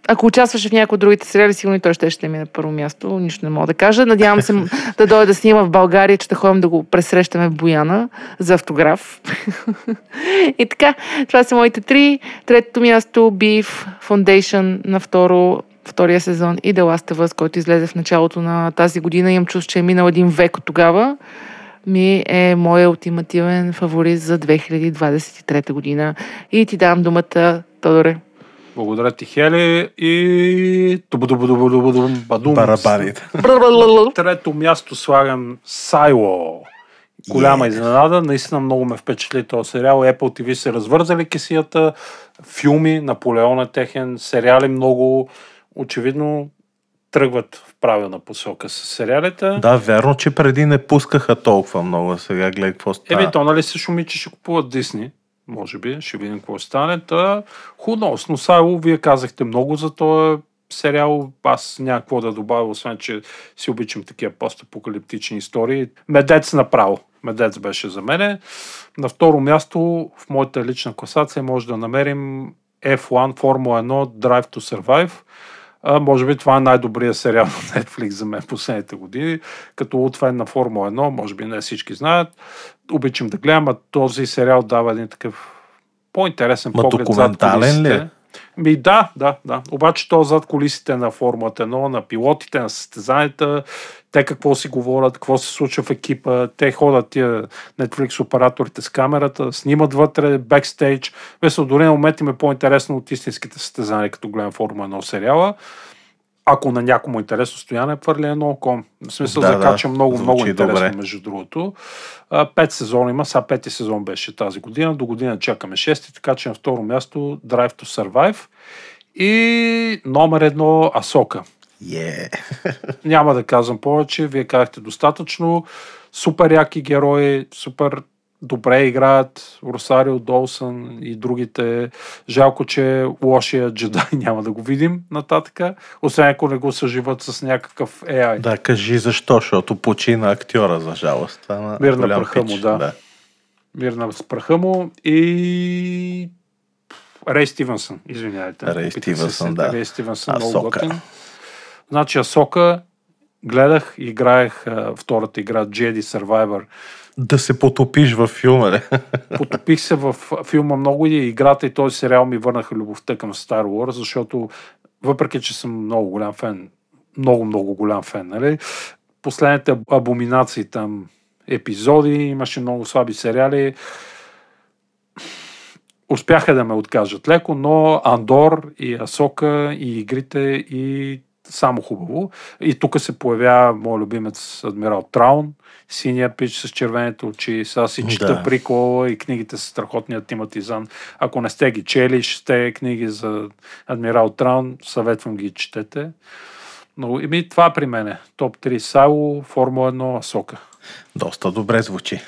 Speaker 3: ако участваше в някои от другите сериали, сигурно и той ще ще ми на първо място. Нищо не мога да кажа. Надявам се да дойде да снима в България, че да ходим да го пресрещаме в Бояна за автограф. и така, това са моите три. Третото място Beef Foundation на второ втория сезон и The Last of Us, който излезе в началото на тази година. Имам чувство, че е минал един век от тогава. Ми е моят ултимативен фаворит за 2023 година. И ти давам думата, Тодоре.
Speaker 5: Благодаря ти, Хели. И...
Speaker 4: Барабаните.
Speaker 5: Трето място слагам Сайло. Голяма изненада. Наистина много ме впечатли този сериал. Apple TV се развързали кисията. Филми, Наполеон е техен, сериали много. Очевидно тръгват в правилна посока с сериалите.
Speaker 4: Да, вярно, че преди не пускаха толкова много. Сега гледай какво става.
Speaker 5: Еми, то нали се шуми, че ще купуват Дисни. Може би, ще видим какво ще стане. Та, худос, но Сайло, вие казахте много за този сериал. Аз няма какво да добавя, освен, че си обичам такива постапокалиптични истории. Медец направо. Медец беше за мене. На второ място в моята лична класация може да намерим F1 Формула 1 Drive to Survive. А, може би това е най-добрият сериал на Netflix за мен последните години. Като от фен на Формула 1, може би не всички знаят. Обичам да гледам, а този сериал дава един такъв по-интересен
Speaker 4: Ма
Speaker 5: поглед зад
Speaker 4: ли е?
Speaker 5: колисите. Ми, да, да, да. Обаче то зад колисите на Формулата 1, на пилотите, на състезанията, те какво си говорят, какво се случва в екипа, те ходят тия Netflix операторите с камерата, снимат вътре, бекстейдж. Мисля, дори на момент им е по-интересно от истинските състезания, като гледам Формула 1 сериала. Ако на някому е интересно, стояне хвърля едно око. В смисъл,
Speaker 4: Да,
Speaker 5: да,
Speaker 4: да,
Speaker 5: закача много, много интересно,
Speaker 4: добре.
Speaker 5: между другото. Пет сезона има, сега пети сезон беше тази година, до година чакаме шести, така че на второ място Drive to Survive. И номер едно Асока.
Speaker 4: Е.
Speaker 5: Няма да казвам повече, вие казахте достатъчно. Супер яки герои, супер добре играят Росарио Долсън и другите. Жалко, че лошия джедай няма да го видим нататъка, освен ако не го съживат с някакъв AI.
Speaker 4: Да, кажи защо, защото почина актьора, за жалост. Това на
Speaker 5: Мир на праха му, да. Мирна с праха му и Рей Стивенсън, извинявайте.
Speaker 4: Рей Стивенсън, да.
Speaker 5: Рей Стивенсън, много
Speaker 4: Асока.
Speaker 5: Значи Асока гледах, играех а, втората игра Jedi Survivor.
Speaker 4: Да се потопиш във филма, не?
Speaker 5: Потопих се в филма много и играта и този сериал ми върнаха любовта към Star Wars, защото въпреки, че съм много голям фен, много, много голям фен, нали? Последните абоминации там, епизоди, имаше много слаби сериали. Успяха да ме откажат леко, но Андор и Асока и игрите и само хубаво. И тук се появява мой любимец Адмирал Траун, синия пич с червените очи. Сега си чета
Speaker 4: Да.
Speaker 5: прикола и книгите с страхотния Тиматизан. Ако не сте ги чели, ще сте книги за Адмирал Траун, съветвам ги четете. Но ими това при мене. Топ 3 Сайло, Формула 1, Асока.
Speaker 4: Доста добре звучи.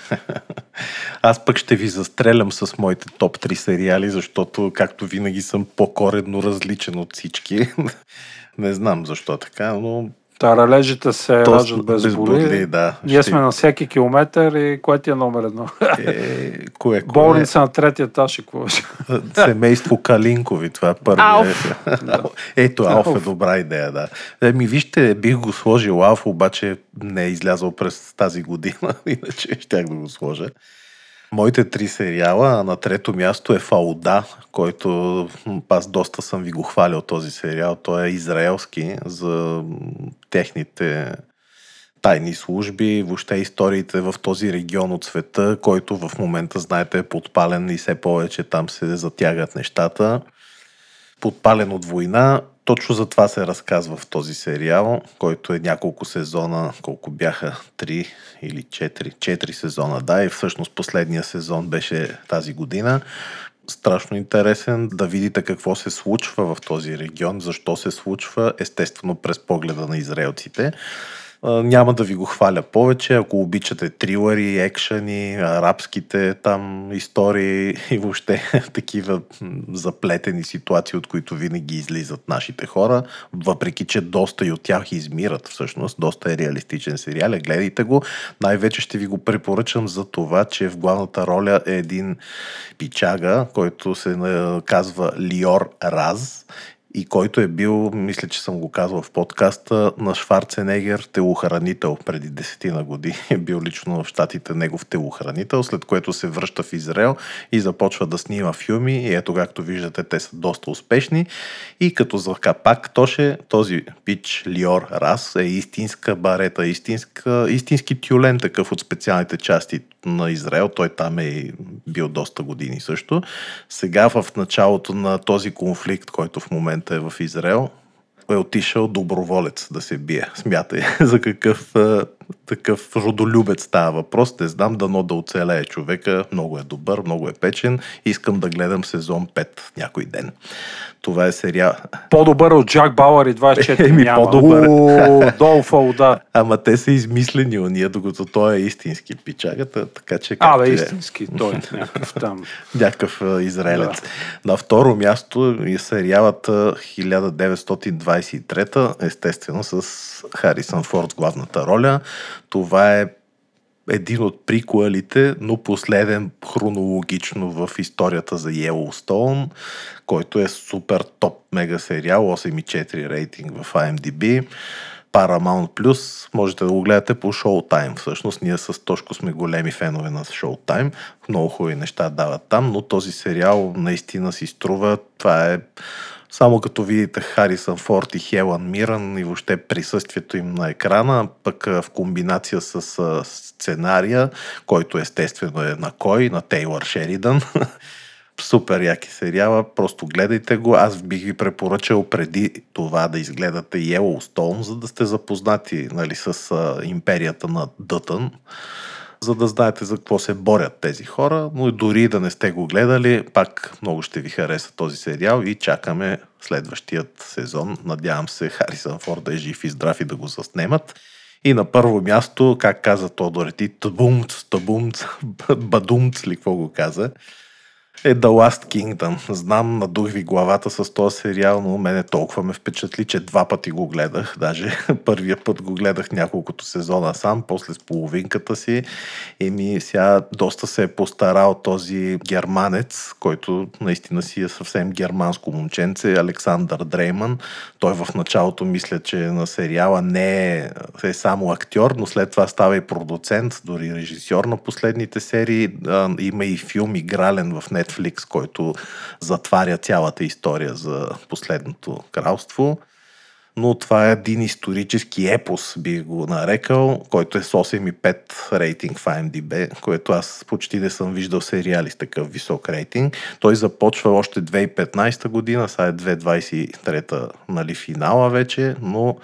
Speaker 4: Аз пък ще ви застрелям с моите топ 3 сериали, защото, както винаги, съм по-коредно различен от всички. Не знам защо така, но
Speaker 5: Таралежите се
Speaker 4: то
Speaker 5: раждат без боли.
Speaker 4: да.
Speaker 5: Ние
Speaker 4: Ще-
Speaker 5: сме на всеки километър и кое ти е номер едно?
Speaker 4: Е, кое, кое?
Speaker 5: Болница на третия етаж и какво беше?
Speaker 4: Семейство Калинкови, това е първият.
Speaker 3: Алф.
Speaker 4: Ето, Алф е добра идея, да. Еми, вижте, бих го сложил Алф, обаче не е излязъл през тази година, иначе щях да го сложа. Моите три сериала, а на трето място е Фауда, който аз доста съм ви го хвалил този сериал. Той е израелски за техните тайни служби, въобще историите в този регион от света, който в момента, знаете, е подпален и все повече там се затягат нещата. Подпален от война. Точно за това се разказва в този сериал, който е няколко сезона, колко бяха, три или четири, четири сезона, да, и всъщност последния сезон беше тази година. Страшно интересен да видите какво се случва в този регион, защо се случва, естествено през погледа на израелците. Няма да ви го хваля повече. Ако обичате трилъри, екшени, арабските там истории и въобще такива заплетени ситуации, от които винаги излизат нашите хора, въпреки че доста и от тях измират всъщност, доста е реалистичен сериал, е, гледайте го. Най-вече ще ви го препоръчам за това, че в главната роля е един пичага, който се казва Лиор Раз и който е бил, мисля, че съм го казал в подкаста, на Шварценегер телохранител преди десетина години. Е бил лично в щатите негов телохранител, след което се връща в Израел и започва да снима филми. И ето, както виждате, те са доста успешни. И като за капак, Тоше, този пич Лиор Рас е истинска барета, истинска, истински тюлен такъв от специалните части на Израел. Той там е бил доста години също. Сега в началото на този конфликт, който в момента е в Израел, е отишъл доброволец да се бие. Смятай за какъв такъв родолюбец става въпрос. Не знам дано да оцелее човека. Много е добър, много е печен. Искам да гледам сезон 5 някой ден. Това е сериал.
Speaker 5: По-добър от Джак Бауър и 24
Speaker 4: Еми,
Speaker 5: няма.
Speaker 4: по-добър.
Speaker 5: Уу, Долфол, да.
Speaker 4: Ама те са измислени уния, докато той е истински пичагата, така че
Speaker 5: А, бе,
Speaker 4: е.
Speaker 5: истински. Той е някакъв там.
Speaker 4: някакъв израелец. Да. На второ място е сериалът а, 1923, естествено с Харисън Форд главната роля. Това е един от прикуалите, но последен хронологично в историята за Yellowstone, който е супер топ мега сериал, 8,4 рейтинг в IMDb. Paramount Plus, можете да го гледате по Showtime. Всъщност ние с Тошко сме големи фенове на Showtime. Много хубави неща дават там, но този сериал наистина си струва. Това е само като видите Харисън Форд и Хелан Миран и въобще присъствието им на екрана, пък в комбинация с сценария, който естествено е на кой? На Тейлър Шеридан. Супер яки сериала, просто гледайте го. Аз бих ви препоръчал преди това да изгледате Yellowstone, за да сте запознати нали, с империята на Дътън за да знаете за какво се борят тези хора, но и дори да не сте го гледали, пак много ще ви хареса този сериал и чакаме следващият сезон. Надявам се Харисън Форд да е жив и здрав и да го заснемат. И на първо място, как каза Тодор Ети, табумц, табумц, бадумц ли какво го каза, е The Last Kingdom. Знам, надух ви главата с този сериал, но мене толкова ме впечатли, че два пъти го гледах. Даже първия път го гледах няколкото сезона сам, после с половинката си. И ми сега доста се е постарал този германец, който наистина си е съвсем германско момченце, Александър Дрейман. Той в началото мисля, че на сериала не е, е само актьор, но след това става и продуцент, дори режисьор на последните серии. Има и филм Игрален в Netflix, който затваря цялата история за последното кралство. Но това е един исторически епос, бих го нарекал, който е с 8,5 рейтинг в IMDb, което аз почти не съм виждал сериали с такъв висок рейтинг. Той започва още 2015 година, сега е 2023 нали, финала вече, но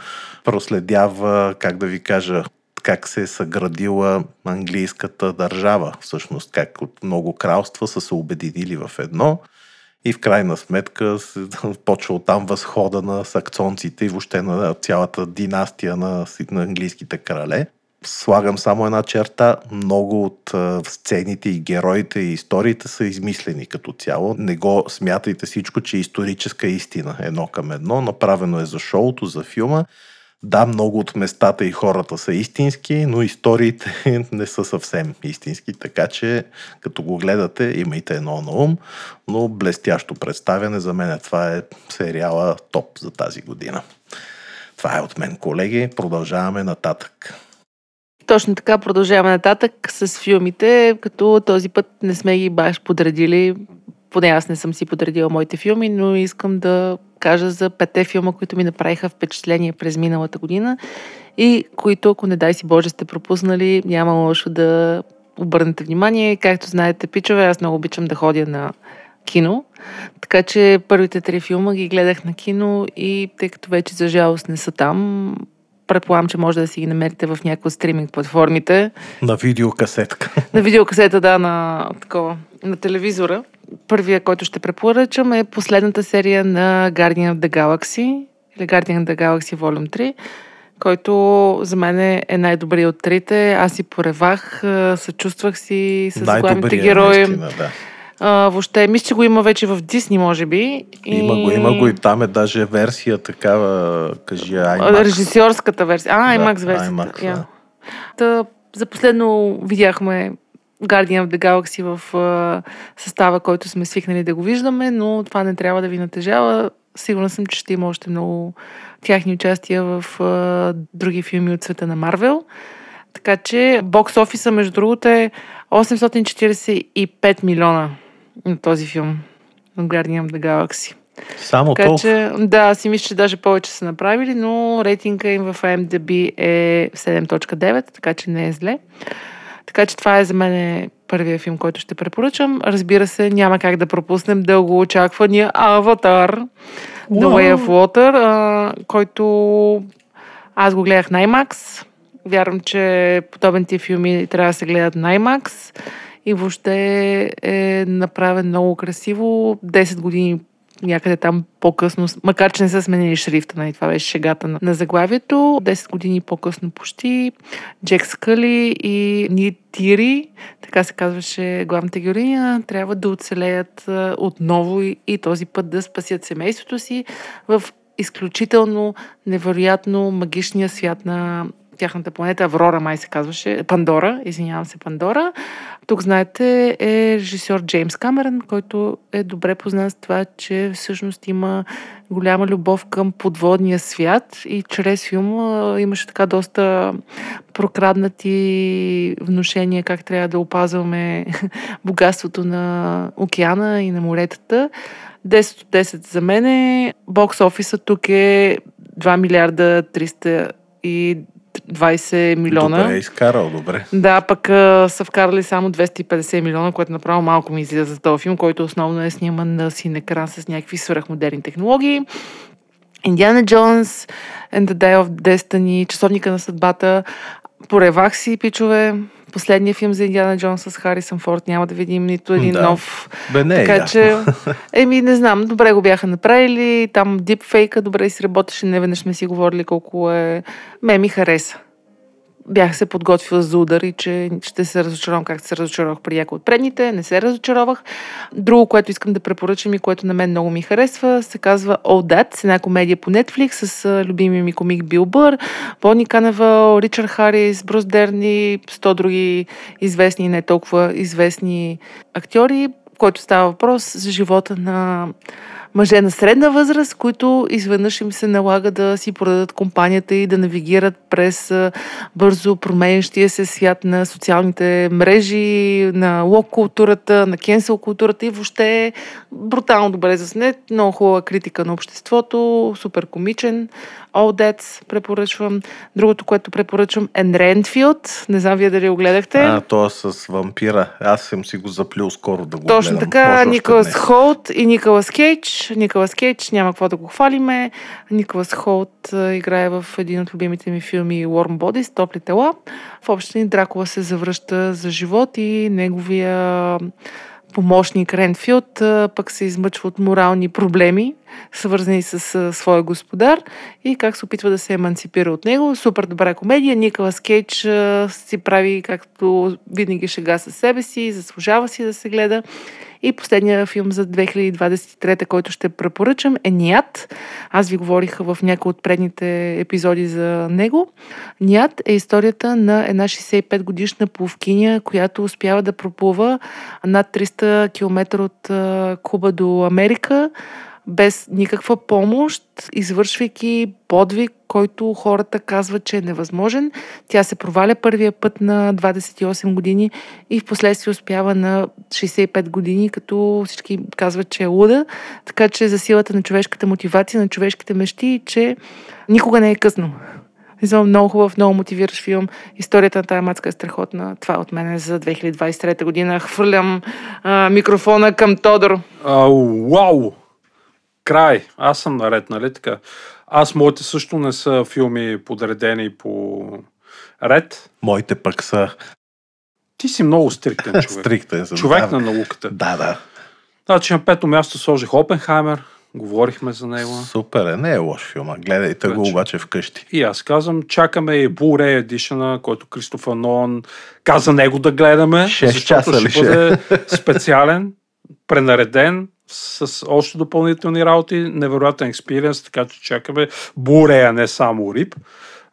Speaker 4: проследява, как да ви кажа, как се е съградила английската държава, всъщност как от много кралства са се обединили в едно и в крайна сметка се почва там възхода на саксонците и въобще на цялата династия на, на английските крале. Слагам само една черта. Много от сцените и героите и историите са измислени като цяло. Не го смятайте всичко, че е историческа истина едно към едно. Направено е за шоуто, за филма. Да, много от местата и хората са истински, но историите не са съвсем истински, така че като го гледате, имайте едно на ум, но блестящо представяне. За мен това е сериала топ за тази година. Това е от мен, колеги. Продължаваме нататък.
Speaker 3: Точно така продължаваме нататък с филмите, като този път не сме ги баш подредили. Поне аз не съм си подредила моите филми, но искам да кажа за пете филма, които ми направиха впечатление през миналата година и които, ако не дай си Боже, сте пропуснали, няма лошо да обърнете внимание. Както знаете, пичове, аз много обичам да ходя на кино. Така че първите три филма ги гледах на кино и тъй като вече за жалост не са там, предполагам, че може да си ги намерите в някои от стриминг платформите.
Speaker 4: На видеокасетка.
Speaker 3: На видеокасета, да, на такова, на телевизора. Първия, който ще препоръчам е последната серия на Guardian of the Galaxy или Guardian of the Galaxy Volume 3. който за мен е най-добрият от трите. Аз си поревах, съчувствах си с главните
Speaker 4: Най-добрият,
Speaker 3: герои.
Speaker 4: наистина, да.
Speaker 3: А, въобще, мисля, че го има вече в Дисни, може би.
Speaker 4: Има го, има го и там е даже версия такава, кажи IMAX.
Speaker 3: Режисьорската версия. А,
Speaker 4: Да,
Speaker 3: IMAX версията.
Speaker 4: IMAX,
Speaker 3: я.
Speaker 4: да.
Speaker 3: Та, за последно видяхме Guardian of the Galaxy в а, състава, който сме свикнали да го виждаме, но това не трябва да ви натежава. Сигурна съм, че ще има още много тяхни участия в а, други филми от света на Марвел. Така че бокс офиса, между другото, е 845 милиона на този филм. На Guardian of the Galaxy.
Speaker 4: Само
Speaker 3: Така
Speaker 4: толкова.
Speaker 3: че, да, си мисля, че даже повече са направили, но рейтинга им в IMDb е 7.9, така че не е зле. Така че това е за мен първия филм, който ще препоръчам. Разбира се, няма как да пропуснем дълго очаквания Аватар The Way of Water, а, който аз го гледах на IMAX. Вярвам, че подобен тип филми трябва да се гледат на IMAX. И въобще е направен много красиво. 10 години някъде там по-късно, макар че не са сменили шрифта, нали, това беше шегата на, на заглавието. 10 години по-късно почти Джек Скъли и Ни Тири, така се казваше главната героиня, трябва да оцелеят отново и, и този път да спасят семейството си в изключително невероятно магичния свят на тяхната планета. Аврора май се казваше. Пандора, извинявам се, Пандора. Тук, знаете, е режисьор Джеймс Камерън, който е добре познат с това, че всъщност има голяма любов към подводния свят и чрез филма имаше така доста прокраднати внушения как трябва да опазваме богатството на океана и на моретата. 10 от 10 за мен. Бокс офиса тук е 2 милиарда 300 и 20 милиона.
Speaker 4: Добре, е изкарал, добре.
Speaker 3: Да, пък а, са вкарали само 250 милиона, което направо малко ми излиза за този филм, който основно е сниман на син екран с някакви свръхмодерни технологии. Индиана Джонс and the Day of Destiny, Часовника на съдбата. Поревах си, пичове. Последния филм за Индиана Джонс с Харисън Форд. Няма да видим нито един
Speaker 4: Да.
Speaker 3: нов
Speaker 4: Бе, не
Speaker 3: така
Speaker 4: ясно.
Speaker 3: че, еми, не знам, добре го бяха направили. Там дипфейка добре си работеше. Не веднъж сме си говорили колко е... Ме ми хареса. Бях се подготвила за удар и че ще се разочаровам, както се разочаровах при някои от предните. Не се разочаровах. Друго, което искам да препоръчам и което на мен много ми харесва, се казва All That, една комедия по Netflix с любимия ми комик Бил Бър, Бони Каневал, Ричард Харис, Брус Дерни, сто други известни не толкова известни актьори, който става въпрос за живота на мъже на средна възраст, които изведнъж им се налага да си продадат компанията и да навигират през бързо променящия се свят на социалните мрежи, на лок културата, на кенсел културата и въобще брутално добре заснет, много хубава критика на обществото, супер комичен. All That препоръчвам. Другото, което препоръчвам е Ренфилд. Не знам вие дали го гледахте.
Speaker 4: А, то е с вампира. Аз съм си го заплил скоро да го
Speaker 3: Точно
Speaker 4: гледам.
Speaker 3: така, Николас. Холт и Николас Кейдж. Николас Кейдж, няма какво да го хвалиме. Николас Холт играе в един от любимите ми филми Warm Bodies, Топли тела. В общи линии Дракула се завръща за живот и неговия помощник Ренфилд пък се измъчва от морални проблеми, свързани с своя господар и как се опитва да се еманципира от него. Супер добра комедия. Николас Кейдж а, си прави както винаги шега със себе си, заслужава си да се гледа. И последния филм за 2023, който ще препоръчам е Ният. Аз ви говорих в някои от предните епизоди за него. Ният е историята на една 65 годишна пловкиня, която успява да проплува над 300 км от Куба до Америка без никаква помощ, извършвайки подвиг, който хората казват, че е невъзможен. Тя се проваля първия път на 28 години и в последствие успява на 65 години, като всички казват, че е луда. Така че за силата на човешката мотивация, на човешките мечти, че никога не е късно. Мисля, много хубав, много мотивиращ филм. Историята на тая мацка е страхотна. Това е от мен за 2023 година. Хвърлям а, микрофона към Тодор.
Speaker 5: А, вау! Край. Аз съм наред, нали така? Аз моите също не са филми подредени по ред.
Speaker 4: Моите пък са
Speaker 5: Ти си много стриктен човек.
Speaker 4: стриктен. съм.
Speaker 5: Човек
Speaker 4: да,
Speaker 5: на науката.
Speaker 4: Да, да.
Speaker 5: Значи на пето място сложих Опенхаймер. Говорихме за него.
Speaker 4: Супер е, не е лош филма. Гледайте го
Speaker 5: Вече.
Speaker 4: обаче вкъщи.
Speaker 5: И аз казвам, чакаме и Blu-ray Edition, който Кристофър Нолан каза него да гледаме,
Speaker 4: Шест
Speaker 5: защото
Speaker 4: часа ли
Speaker 5: ще бъде специален, пренареден, с още допълнителни работи, невероятен експириенс, така че чакаме а не само рип.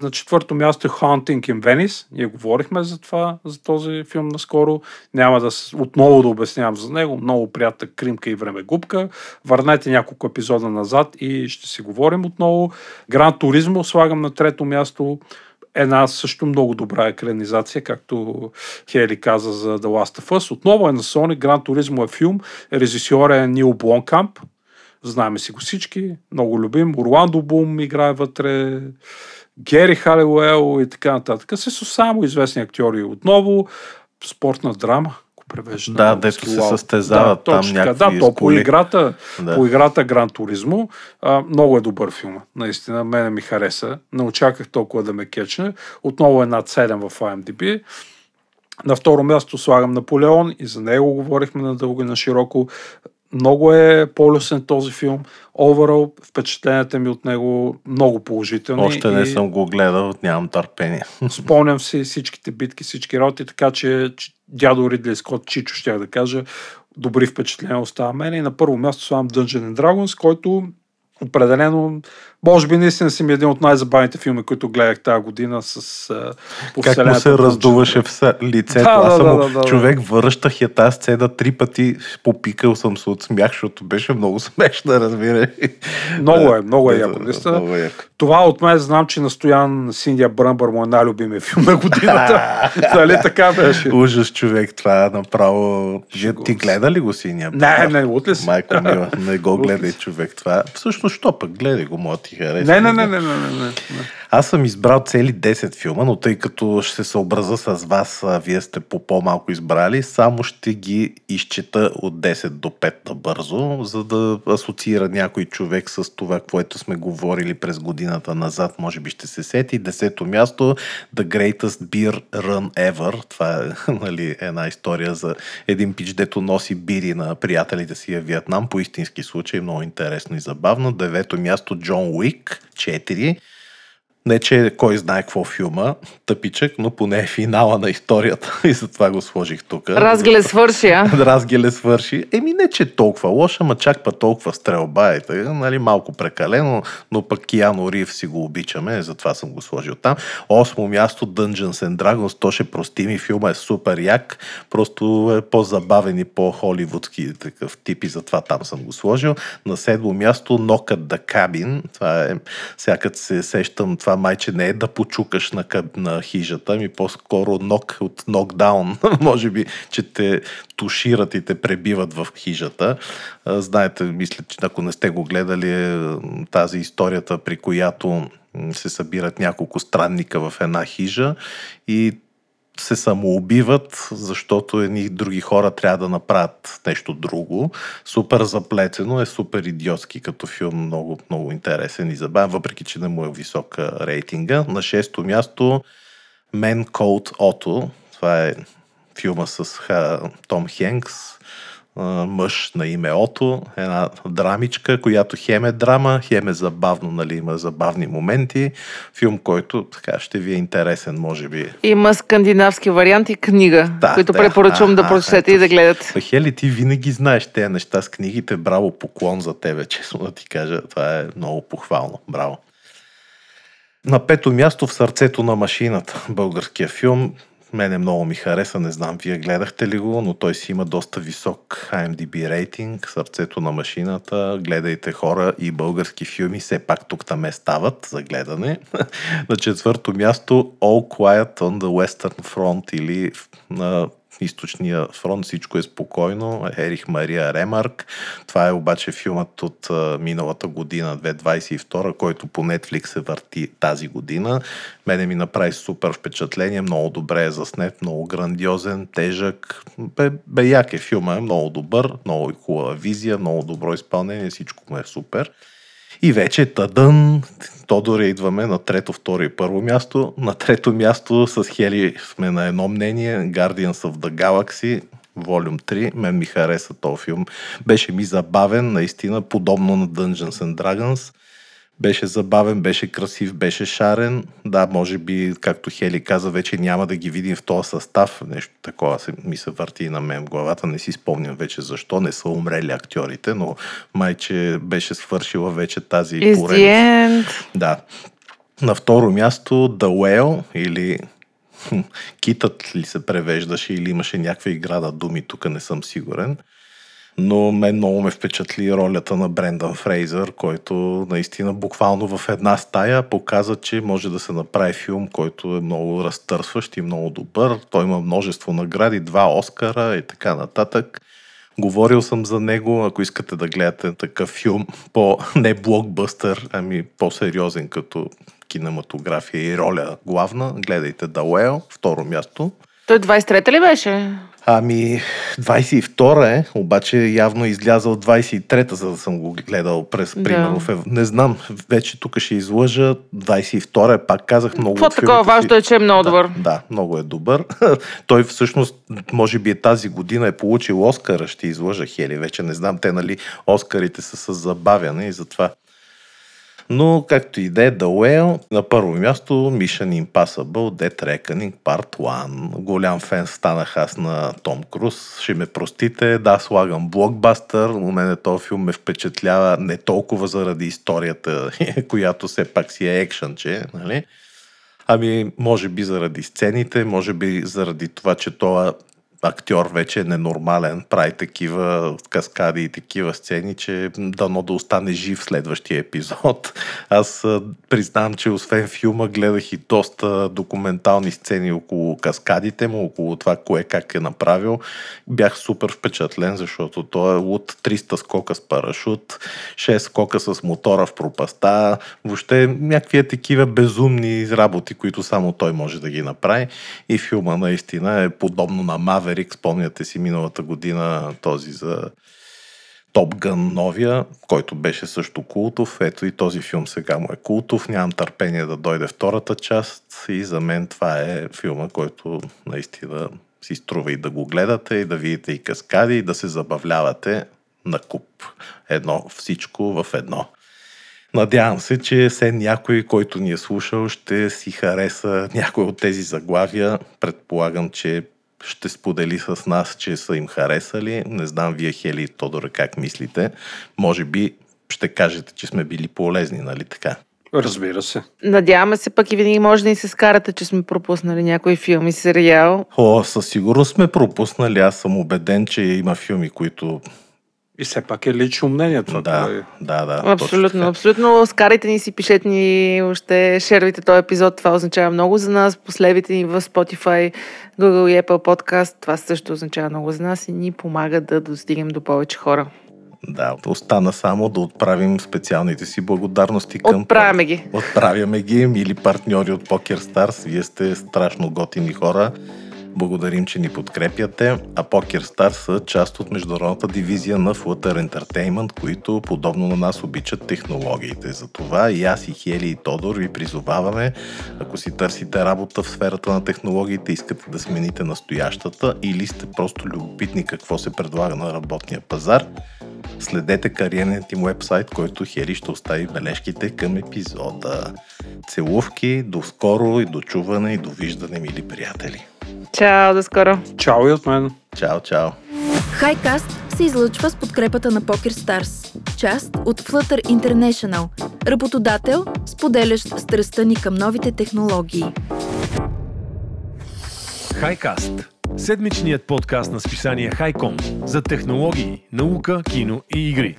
Speaker 5: На четвърто място е Haunting in Venice. Ние говорихме за това, за този филм наскоро. Няма да отново да обяснявам за него. Много приятна кримка и времегубка. Върнете няколко епизода назад и ще си говорим отново. Гран Туризмо слагам на трето място една също много добра екранизация, както Хели каза за The Last of Us. Отново е на Sony. Гран Туризмо е филм. Режисьор е Нил Блонкамп. Знаеме си го всички. Много любим. Орландо Бум играе вътре. Гери Халилуел и така нататък. Се са само известни актьори. Отново спортна драма. Превежда
Speaker 4: Да, дето се състезават там
Speaker 5: точно
Speaker 4: някакви
Speaker 5: Да, то по играта,
Speaker 4: Да.
Speaker 5: по играта Гран Туризмо. А, много е добър филм. Наистина, мене ми хареса. Не очаквах толкова да ме кечне. Отново е над 7 в IMDb. На второ място слагам Наполеон и за него говорихме надълго и на широко. Много е по-лесен този филм. Overall, впечатленията ми от него много положителни.
Speaker 4: Още не
Speaker 5: и
Speaker 4: съм го гледал, нямам търпение.
Speaker 5: Спомням си всичките битки, всички работи, така че че дядо Ридли Скот Чичо, щях да кажа, добри впечатления остава мен. И на първо място слагам Dungeon and Dragons, който определено, може би наистина си ми един от най-забавните филми, които гледах тази година с по
Speaker 4: Как му се раздуваше в лицето.
Speaker 5: Да,
Speaker 4: Аз
Speaker 5: да,
Speaker 4: съм
Speaker 5: да, да,
Speaker 4: човек връщах я тази сцена три пъти, попикал съм се от смях, защото беше много смешна, разбира.
Speaker 5: Много е, много е яко.
Speaker 4: Много е яко.
Speaker 5: Това от мен знам, че настоян Синдия Бръмбър му е най-любимия филм на годината. Дали така беше?
Speaker 4: Ужас, човек, това е направо... Ти гледа ли го синия?
Speaker 5: Не, не, от ли си?
Speaker 4: Майко мила, не го гледай, човек. Това всъщност, що пък гледай го, моят ти хареса.
Speaker 5: Не, не, не, не, не, не, не.
Speaker 4: Аз съм избрал цели 10 филма, но тъй като ще се съобраза с вас, вие сте по по-малко избрали, само ще ги изчета от 10 до 5 набързо, за да асоциира някой човек с това, което сме говорили през годината назад. Може би ще се сети. Десето място The Greatest Beer Run Ever. Това е нали, една история за един пич, дето носи бири на приятелите си в Виетнам. По истински случай, много интересно и забавно. Девето място Джон Уик 4. Не, че кой знае какво филма, тъпичък, но поне е финала на историята и затова го сложих тук.
Speaker 3: Разглед свърши, а?
Speaker 4: Разгеле свърши. Еми не, че толкова лоша, ма чак па толкова стрелба е. тъй, Нали, малко прекалено, но пък Киано Рив си го обичаме, затова съм го сложил там. Осмо място Dungeons and Dragons, то ще прости ми, филма е супер як, просто е по-забавен и по-холивудски такъв тип и затова там съм го сложил. На седмо място Knock at the Cabin, това е, сякът се сещам, това майче не е да почукаш на, къб, на хижата, ми по-скоро нок от нокдаун. Може би, че те тушират и те пребиват в хижата. Знаете, мисля, че ако не сте го гледали, е тази историята, при която се събират няколко странника в една хижа и се самоубиват, защото едни други хора трябва да направят нещо друго. Супер заплетено е, супер идиотски като филм, много, много интересен и забавен, въпреки че не му е висока рейтинга. На шесто място Man Code Otto. Това е филма с ха, Том Хенкс, мъж на име Ото, една драмичка, която хем е драма, хем е забавно, нали, има забавни моменти. Филм, който така ще ви е интересен, може би.
Speaker 3: Има скандинавски вариант и книга,
Speaker 4: Да,
Speaker 3: които
Speaker 4: да.
Speaker 3: препоръчвам да
Speaker 4: Аха,
Speaker 3: прочетете и да гледате.
Speaker 4: Хели, ти винаги знаеш тези неща с книгите. Браво, поклон за тебе, честно да ти кажа. Това е много похвално. Браво. На пето място в сърцето на машината. Българския филм. Мене много ми хареса, не знам вие гледахте ли го, но той си има доста висок IMDb рейтинг. Сърцето на машината. Гледайте хора и български филми, все пак тук там стават за гледане. на четвърто място All Quiet on the Western Front или на източния фронт всичко е спокойно. Ерих Мария Ремарк. Това е обаче филмът от миналата година, 2022, който по Netflix се върти тази година. Мене ми направи супер впечатление, много добре е заснет, много грандиозен, тежък. Бе, бе як е филма, е много добър, много хубава визия, много добро изпълнение, всичко му е супер. И вече тъдън, Тодоре идваме на трето, второ и първо място. На трето място с Хели сме на едно мнение. Guardians of the Galaxy. Волюм 3. Мен ми хареса този филм. Беше ми забавен, наистина, подобно на Dungeons and Dragons. Беше забавен, беше красив, беше шарен. Да, може би, както Хели каза, вече няма да ги видим в този състав. Нещо такова се, ми се върти и на мен в главата. Не си спомням вече защо не са умрели актьорите, но майче беше свършила вече тази
Speaker 3: the end.
Speaker 4: Да. На второ място The Whale или Китът ли се превеждаше или имаше някаква игра на думи, тук не съм сигурен но мен много ме впечатли ролята на Брендан Фрейзър, който наистина буквално в една стая показа, че може да се направи филм, който е много разтърсващ и много добър. Той има множество награди, два Оскара и така нататък. Говорил съм за него, ако искате да гледате такъв филм, по не блокбъстър, ами по-сериозен като кинематография и роля главна, гледайте Whale, второ място.
Speaker 3: Той 23-та ли беше?
Speaker 4: Ами, 22 е, обаче явно излязъл 23-та, за да съм го гледал през,
Speaker 3: Да.
Speaker 4: примерно, фев... не знам, вече тук ще излъжа, 22 е, пак казах много
Speaker 3: Какво такова? Важното е, че е много
Speaker 4: да,
Speaker 3: добър.
Speaker 4: Да, много е добър. Той всъщност, може би е тази година е получил Оскара, ще излъжа Хели, вече не знам, те нали Оскарите са с забавяне и затова. Но, както и да е, The Whale, на първо място Mission Impossible, Dead Reckoning, Part 1. Голям фен станах аз на Том Круз. Ще ме простите, да, слагам блокбастър, но мене този филм ме впечатлява не толкова заради историята, която все пак си е екшънче, нали? Ами, може би заради сцените, може би заради това, че това актьор вече е ненормален, прави такива каскади и такива сцени, че дано да остане жив следващия епизод. Аз а, признавам, че освен филма гледах и доста документални сцени около каскадите му, около това кое как е направил. Бях супер впечатлен, защото той е от 300 скока с парашут, 6 скока с мотора в пропаста, въобще някакви е такива безумни работи, които само той може да ги направи. И филма наистина е подобно на Маверик. Спомняте си миналата година този за Топ Гън новия, който беше също култов. Ето и този филм сега му е култов. Нямам търпение да дойде втората част и за мен това е филма, който наистина си струва и да го гледате, и да видите и каскади, и да се забавлявате на куп. Едно, всичко в едно. Надявам се, че се някой, който ни е слушал, ще си хареса някой от тези заглавия. Предполагам, че ще сподели с нас, че са им харесали. Не знам вие, Хели и Тодора, как мислите. Може би ще кажете, че сме били полезни, нали така?
Speaker 5: Разбира се.
Speaker 3: Надяваме се пък и винаги може да ни се скарате, че сме пропуснали някой филм и сериал.
Speaker 4: О, със сигурност сме пропуснали. Аз съм убеден, че има филми, които...
Speaker 5: И все пак е лично мнение това.
Speaker 4: Да,
Speaker 5: е.
Speaker 4: да, да. точно
Speaker 3: Абсолютно, абсолютно. Скарайте ни си, пишете ни, още шервайте този епизод. Това означава много за нас. Последвайте ни в Spotify, Google и Apple Podcast. Това също означава много за нас и ни помага да достигнем до повече хора.
Speaker 4: Да, остана само да отправим специалните си благодарности към...
Speaker 3: Отправяме ги.
Speaker 4: Отправяме ги, мили партньори от Poker Stars. Вие сте страшно готини хора. Благодарим, че ни подкрепяте. А Poker Stars са част от международната дивизия на Flutter Entertainment, които подобно на нас обичат технологиите. Затова и аз и Хели и Тодор ви призоваваме, ако си търсите работа в сферата на технологиите, искате да смените настоящата или сте просто любопитни какво се предлага на работния пазар, Следете кариерният им вебсайт, който Хели ще остави бележките към епизода. Целувки, до скоро и до чуване и до виждане, мили приятели.
Speaker 3: Чао, до скоро!
Speaker 5: Чао и от мен.
Speaker 4: Чао, чао!
Speaker 2: Хайкаст се излъчва с подкрепата на Poker Stars, част от Flutter International, работодател, споделящ страстта ни към новите технологии.
Speaker 1: Хайкаст. Седмичният подкаст на списание Хайком за технологии, наука, кино и игри.